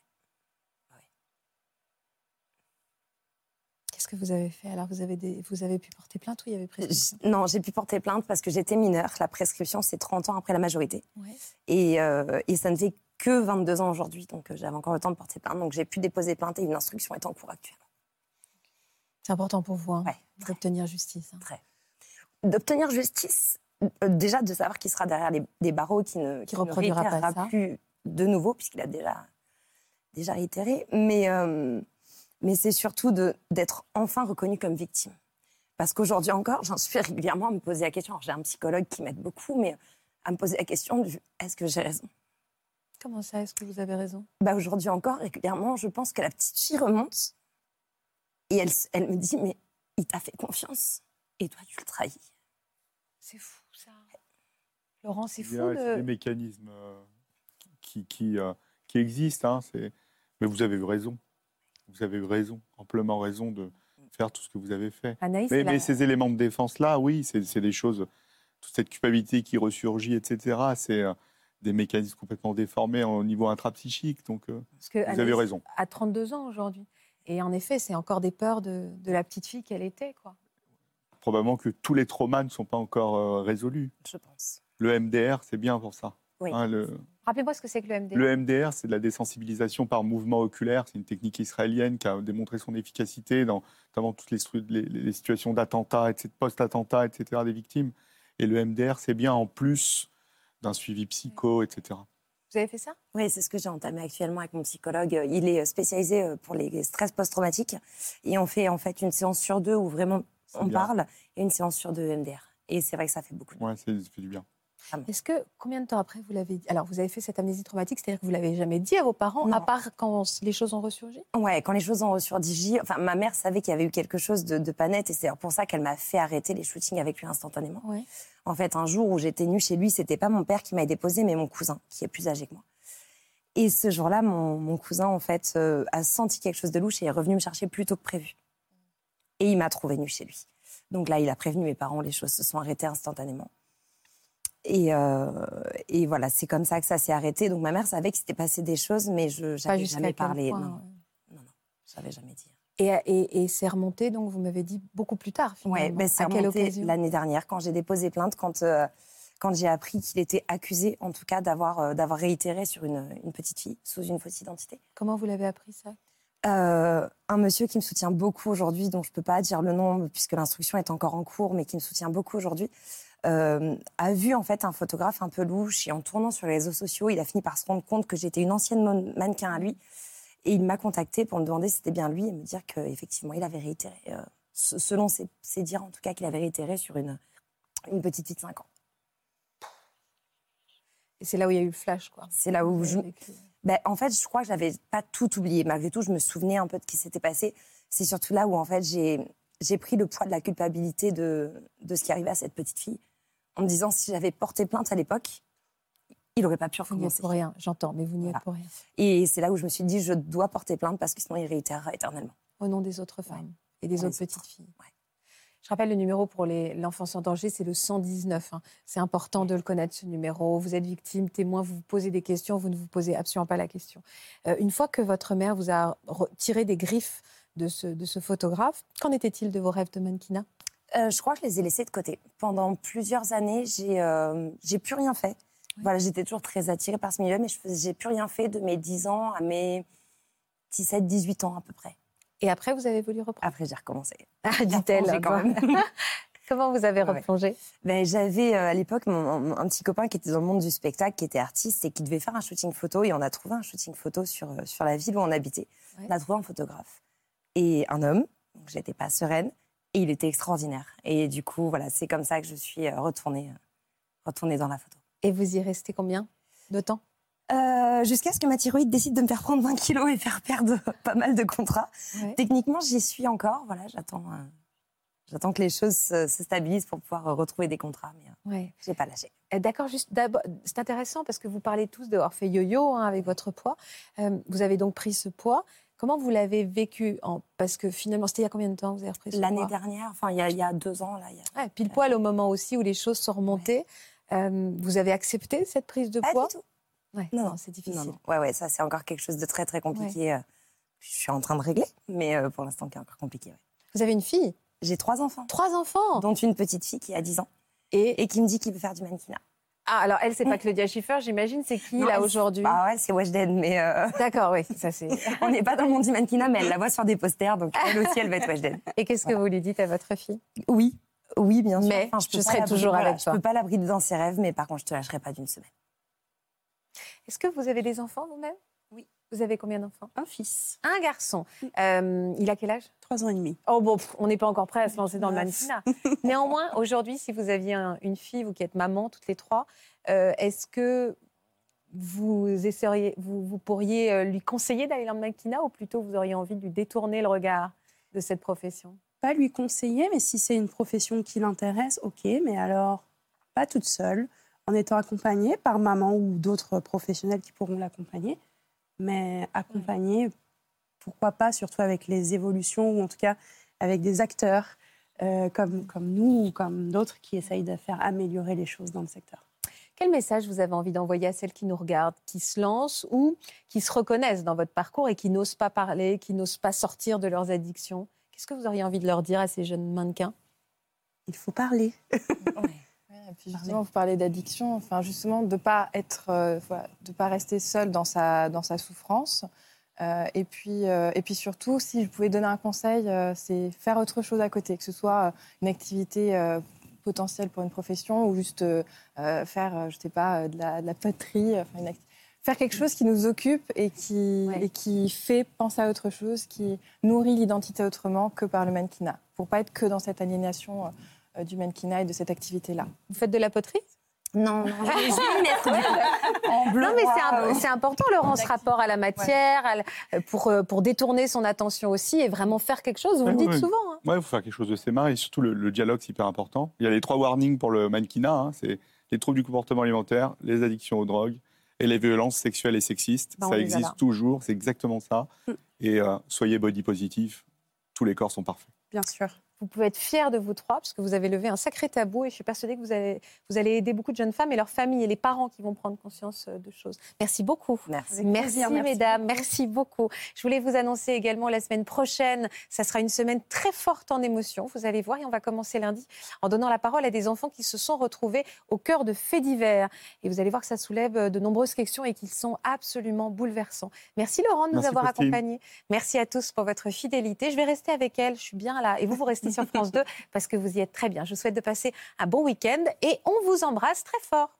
Qu'est-ce que vous avez fait? Alors, vous avez, des... vous avez pu porter plainte ou il y avait prescription? Non, j'ai pu porter plainte parce que j'étais mineure. La prescription, c'est 30 ans après la majorité. Ouais. Et, euh, et ça ne fait que 22 ans aujourd'hui. Donc, euh, j'avais encore le temps de porter plainte. Donc, j'ai pu déposer plainte et une instruction est en cours actuellement. C'est important pour vous hein, Ouais, d'obtenir justice. hein. Très. D'obtenir justice, déjà de savoir qu'il sera derrière les, des barreaux, qui ne, Qui reproduira pas réitérera ça. plus de nouveau, puisqu'il a déjà déjà réitéré, mais, euh, mais c'est surtout d'être enfin reconnue comme victime. Parce qu'aujourd'hui encore, j'en suis régulièrement à me poser la question. J'ai un psychologue qui m'aide beaucoup, mais à me poser la question du est-ce que j'ai raison? Comment ça Est-ce que vous avez raison? Bah, Aujourd'hui encore, régulièrement, je pense que la petite fille remonte et elle, elle me dit Mais il t'a fait confiance et toi, tu le trahis. C'est fou. Laurent, c'est Il fou. y a le- des mécanismes euh, qui, qui, euh, qui existent. hein, Mais vous avez eu raison. Vous avez eu raison, amplement raison de faire tout ce que vous avez fait. Anaïs, Mais, c'est la- mais ces éléments de défense-là, oui, c'est c'est des choses, toute cette culpabilité qui ressurgit, etc., c'est euh, des mécanismes complètement déformés au niveau intrapsychique. Donc, parce que vous avez Anaïs raison. a 32 ans aujourd'hui. Et en effet, c'est encore des peurs de, de la petite fille qu'elle était. Quoi. Probablement que tous les traumas ne sont pas encore résolus. Je pense. Le MDR, c'est bien pour ça. Oui. Hein, le, Rappelez-moi ce que c'est que le MD. Le MDR, c'est de la désensibilisation par mouvement oculaire. C'est une technique israélienne qui a démontré son efficacité dans notamment toutes les, les- les situations d'attentat, etc., post-attentat, etc., des victimes. Et le MDR, c'est bien en plus d'un suivi psycho, etc. Vous avez fait ça? Oui, c'est ce que j'ai entamé actuellement avec mon psychologue. Il est spécialisé euh, pour les stress post-traumatiques. Et on fait en fait une séance sur deux où vraiment on bien. parle et une séance sur deux MDR. Et c'est vrai que ça fait beaucoup c'est- ça fait du bien. Est-ce que combien de temps après vous l'avez dit? Alors, vous avez fait cette amnésie traumatique, c'est-à-dire que vous l'avez jamais dit à vos parents, Non. à part quand les choses ont ressurgi? Ouais, quand les choses ont ressurgi, enfin, ma mère savait qu'il y avait eu quelque chose de, de pas net et c'est pour ça qu'elle m'a fait arrêter les shootings avec lui instantanément. Ouais. En fait, un jour où j'étais nue chez lui, c'était pas mon père qui m'avait déposé, mais mon cousin, qui est plus âgé que moi. Et ce jour-là, mon, mon cousin, en fait, euh, a senti quelque chose de louche et est revenu me chercher plus tôt que prévu. Et il m'a trouvé nue chez lui. Donc là, il a prévenu mes parents, les choses se sont arrêtées instantanément. Et, euh, et voilà, c'est comme ça que ça s'est arrêté. Donc ma mère savait qu'il s'était passé des choses, mais je n'avais jamais parlé. point, non, ouais. non, non, j'avais jamais dit. Et, et, et c'est remonté, donc vous m'avez dit beaucoup plus tard. Finalement. Ouais, ben, c'est remonté l'année dernière quand j'ai déposé plainte, quand, euh, quand j'ai appris qu'il était accusé, en tout cas, d'avoir euh, d'avoir réitéré sur une, une petite fille sous une fausse identité. Comment vous l'avez appris ça? Euh, un monsieur qui me soutient beaucoup aujourd'hui, dont je ne peux pas dire le nom puisque l'instruction est encore en cours, mais qui me soutient beaucoup aujourd'hui, euh, a vu en fait un photographe un peu louche et en tournant sur les réseaux sociaux, il a fini par se rendre compte que j'étais une ancienne man- mannequin à lui. Et il m'a contacté pour me demander si c'était bien lui et me dire qu'effectivement, il avait réitéré, euh, se- selon ses, ses dires en tout cas, qu'il avait réitéré sur une, une petite fille de 5 ans. Et c'est là où il y a eu le flash, quoi. C'est là où Vous je, vécu. Ben, en fait, je crois que j'avais pas tout oublié. Malgré tout, je me souvenais un peu de ce qui s'était passé. C'est surtout là où, en fait, j'ai j'ai pris le poids de la culpabilité de, de ce qui arrivait à cette petite fille. En me disant, si j'avais porté plainte à l'époque, il n'aurait pas pu Vous n'y êtes recommencer. pour rien, j'entends, mais vous n'y Voilà. êtes pour rien. Et c'est là où je me suis dit, je dois porter plainte parce que sinon, il réitérera éternellement. Au nom des autres femmes et des autres petites filles. Ouais. Je rappelle le numéro pour l'enfance en danger, c'est le 119. hein. C'est important de le connaître, ce numéro. Vous êtes victime, témoin, vous vous posez des questions, vous ne vous posez absolument pas la question. Euh, une fois que votre mère vous a re- tiré des griffes de ce, de ce photographe, qu'en était-il de vos rêves de mannequinat? Euh, je crois que je les ai laissés de côté. Pendant plusieurs années, j'ai euh, plus rien fait. Voilà, j'étais toujours très attirée par ce milieu, mais je j'ai plus rien fait de mes 10 ans à mes 17, 18 ans à peu près. Et après, vous avez voulu reprendre? Après, j'ai recommencé. Ah, dit-elle. quand même. Comment vous avez Ouais. replongé? Ben, J'avais euh, à l'époque un petit copain qui était dans le monde du spectacle, qui était artiste et qui devait faire un shooting photo. Et on a trouvé un shooting photo sur, euh, sur la ville où on habitait. Ouais. On a trouvé un photographe et un homme. Donc j'étais pas sereine. Et il était extraordinaire. Et du coup, voilà, c'est comme ça que je suis euh, retournée, euh, retournée dans la photo. Et vous y restez combien de temps? Euh, Jusqu'à ce que ma thyroïde décide de me faire prendre 20 kilos et faire perdre pas mal de contrats. Ouais. Techniquement, j'y suis encore. Voilà, j'attends. euh, J'attends que les choses se, se stabilisent pour pouvoir retrouver des contrats, mais Ouais. j'ai pas lâché. D'accord, juste d'abord, c'est intéressant parce que vous parlez tous d'avoir fait yo-yo hein, avec votre poids. Euh, vous avez donc pris ce poids. Comment vous l'avez vécu en... Parce que finalement, c'était il y a combien de temps vous avez repris L'année dernière, enfin il y, a- il y a deux ans, là, il y a... Ouais, Pile poil au moment aussi où les choses sont remontées. Euh, vous avez accepté cette prise de Pas poids du tout. Ouais, Non, non, non. c'est difficile. Non, non. Ouais, ouais, ça c'est encore quelque chose de très très compliqué. euh, Je suis en train de régler, mais euh, pour l'instant, qui est encore compliqué. Vous avez une fille, J'ai trois enfants, trois enfants? dont une petite fille qui a 10 ans Et? Et qui me dit qu'il veut faire du mannequinat. Ah, alors elle, c'est pas Claudia Schiffer, j'imagine. C'est qui Non, là aujourd'hui Ah ouais, c'est Weshden, mais euh, D'accord, oui, ça c'est. on n'est pas dans le monde du mannequinat, mais elle la voit sur des posters, donc elle aussi, elle va être Weshden. Et qu'est-ce que vous lui dites à votre fille? Oui, oui, bien sûr. Mais je pas serai toujours avec Je toi. peux pas l'abrider dans ses rêves, mais par contre, je te lâcherai pas d'une semaine. Est-ce que vous avez des enfants vous-même? Vous avez combien d'enfants? Un fils, Un garçon. Euh, il a quel âge? Trois ans et demi. Oh bon, pff, on n'est pas encore prêt à se lancer dans le Neuf. mannequinat. Néanmoins, aujourd'hui, si vous aviez un- une fille, vous qui êtes maman, toutes les trois, euh, est-ce que vous, essayeriez, vous, vous pourriez euh, lui conseiller d'aller dans le mannequinat ou plutôt vous auriez envie de lui détourner le regard de cette profession? Pas lui conseiller, mais si c'est une profession qui l'intéresse, ok, mais alors pas toute seule, en étant accompagnée par maman ou d'autres professionnels qui pourront l'accompagner, mais accompagner, pourquoi pas, surtout avec les évolutions ou en tout cas avec des acteurs euh, comme, comme nous ou comme d'autres qui essayent de faire améliorer les choses dans le secteur. Quel message vous avez envie d'envoyer à celles qui nous regardent, qui se lancent ou qui se reconnaissent dans votre parcours et qui n'osent pas parler, qui n'osent pas sortir de leurs addictions? Qu'est-ce que vous auriez envie de leur dire à ces jeunes mannequins? Il faut parler. Ouais, et puis justement, vous parlez d'addiction, enfin justement de pas être, euh, de pas rester seul dans sa dans sa souffrance. Euh, et puis euh, et puis surtout, si je pouvais donner un conseil, c'est faire autre chose à côté, que ce soit une activité potentielle pour une profession ou juste faire, je sais pas, de la, de la poterie, enfin, une faire quelque chose qui nous occupe et qui Ouais. et qui fait penser à autre chose, qui nourrit l'identité autrement que par le mannequinat, pour pas être que dans cette aliénation. Euh, du mannequinat et de cette activité-là. Vous faites de la poterie? Non, non. En bleu. Non, mais c'est important, Laurent, ce rapport à la matière, à la- pour, euh, pour détourner son attention aussi et vraiment faire quelque chose. Vous Ouais, le dites ouais. souvent. hein. Ouais, il faut faire quelque chose de ses mains et surtout le, le dialogue, c'est hyper important. Il y a les trois warnings pour le mannequinat hein, c'est les troubles du comportement alimentaire, les addictions aux drogues et les violences sexuelles et sexistes. On ça existe toujours, c'est exactement ça. Mm. Et euh, soyez body positif, tous les corps sont parfaits. Bien sûr. Vous pouvez être fiers de vous trois, parce que vous avez levé un sacré tabou et je suis persuadée que vous allez, vous allez aider beaucoup de jeunes femmes et leurs familles et les parents qui vont prendre conscience euh, de choses. Merci beaucoup. Merci. Mesdames, beaucoup. merci beaucoup. Je voulais vous annoncer également la semaine prochaine, ça sera une semaine très forte en émotions, vous allez voir, et on va commencer lundi en donnant la parole à des enfants qui se sont retrouvés au cœur de faits divers. Et vous allez voir que ça soulève euh, de nombreuses questions et qu'ils sont absolument bouleversants. Merci Laurent de nous Merci, avoir accompagnés. Merci à tous pour votre fidélité. Je vais rester avec elle, je suis bien là. Et vous, vous restez sur France 2 parce que vous y êtes très bien. Je vous souhaite de passer un bon week-end et on vous embrasse très fort.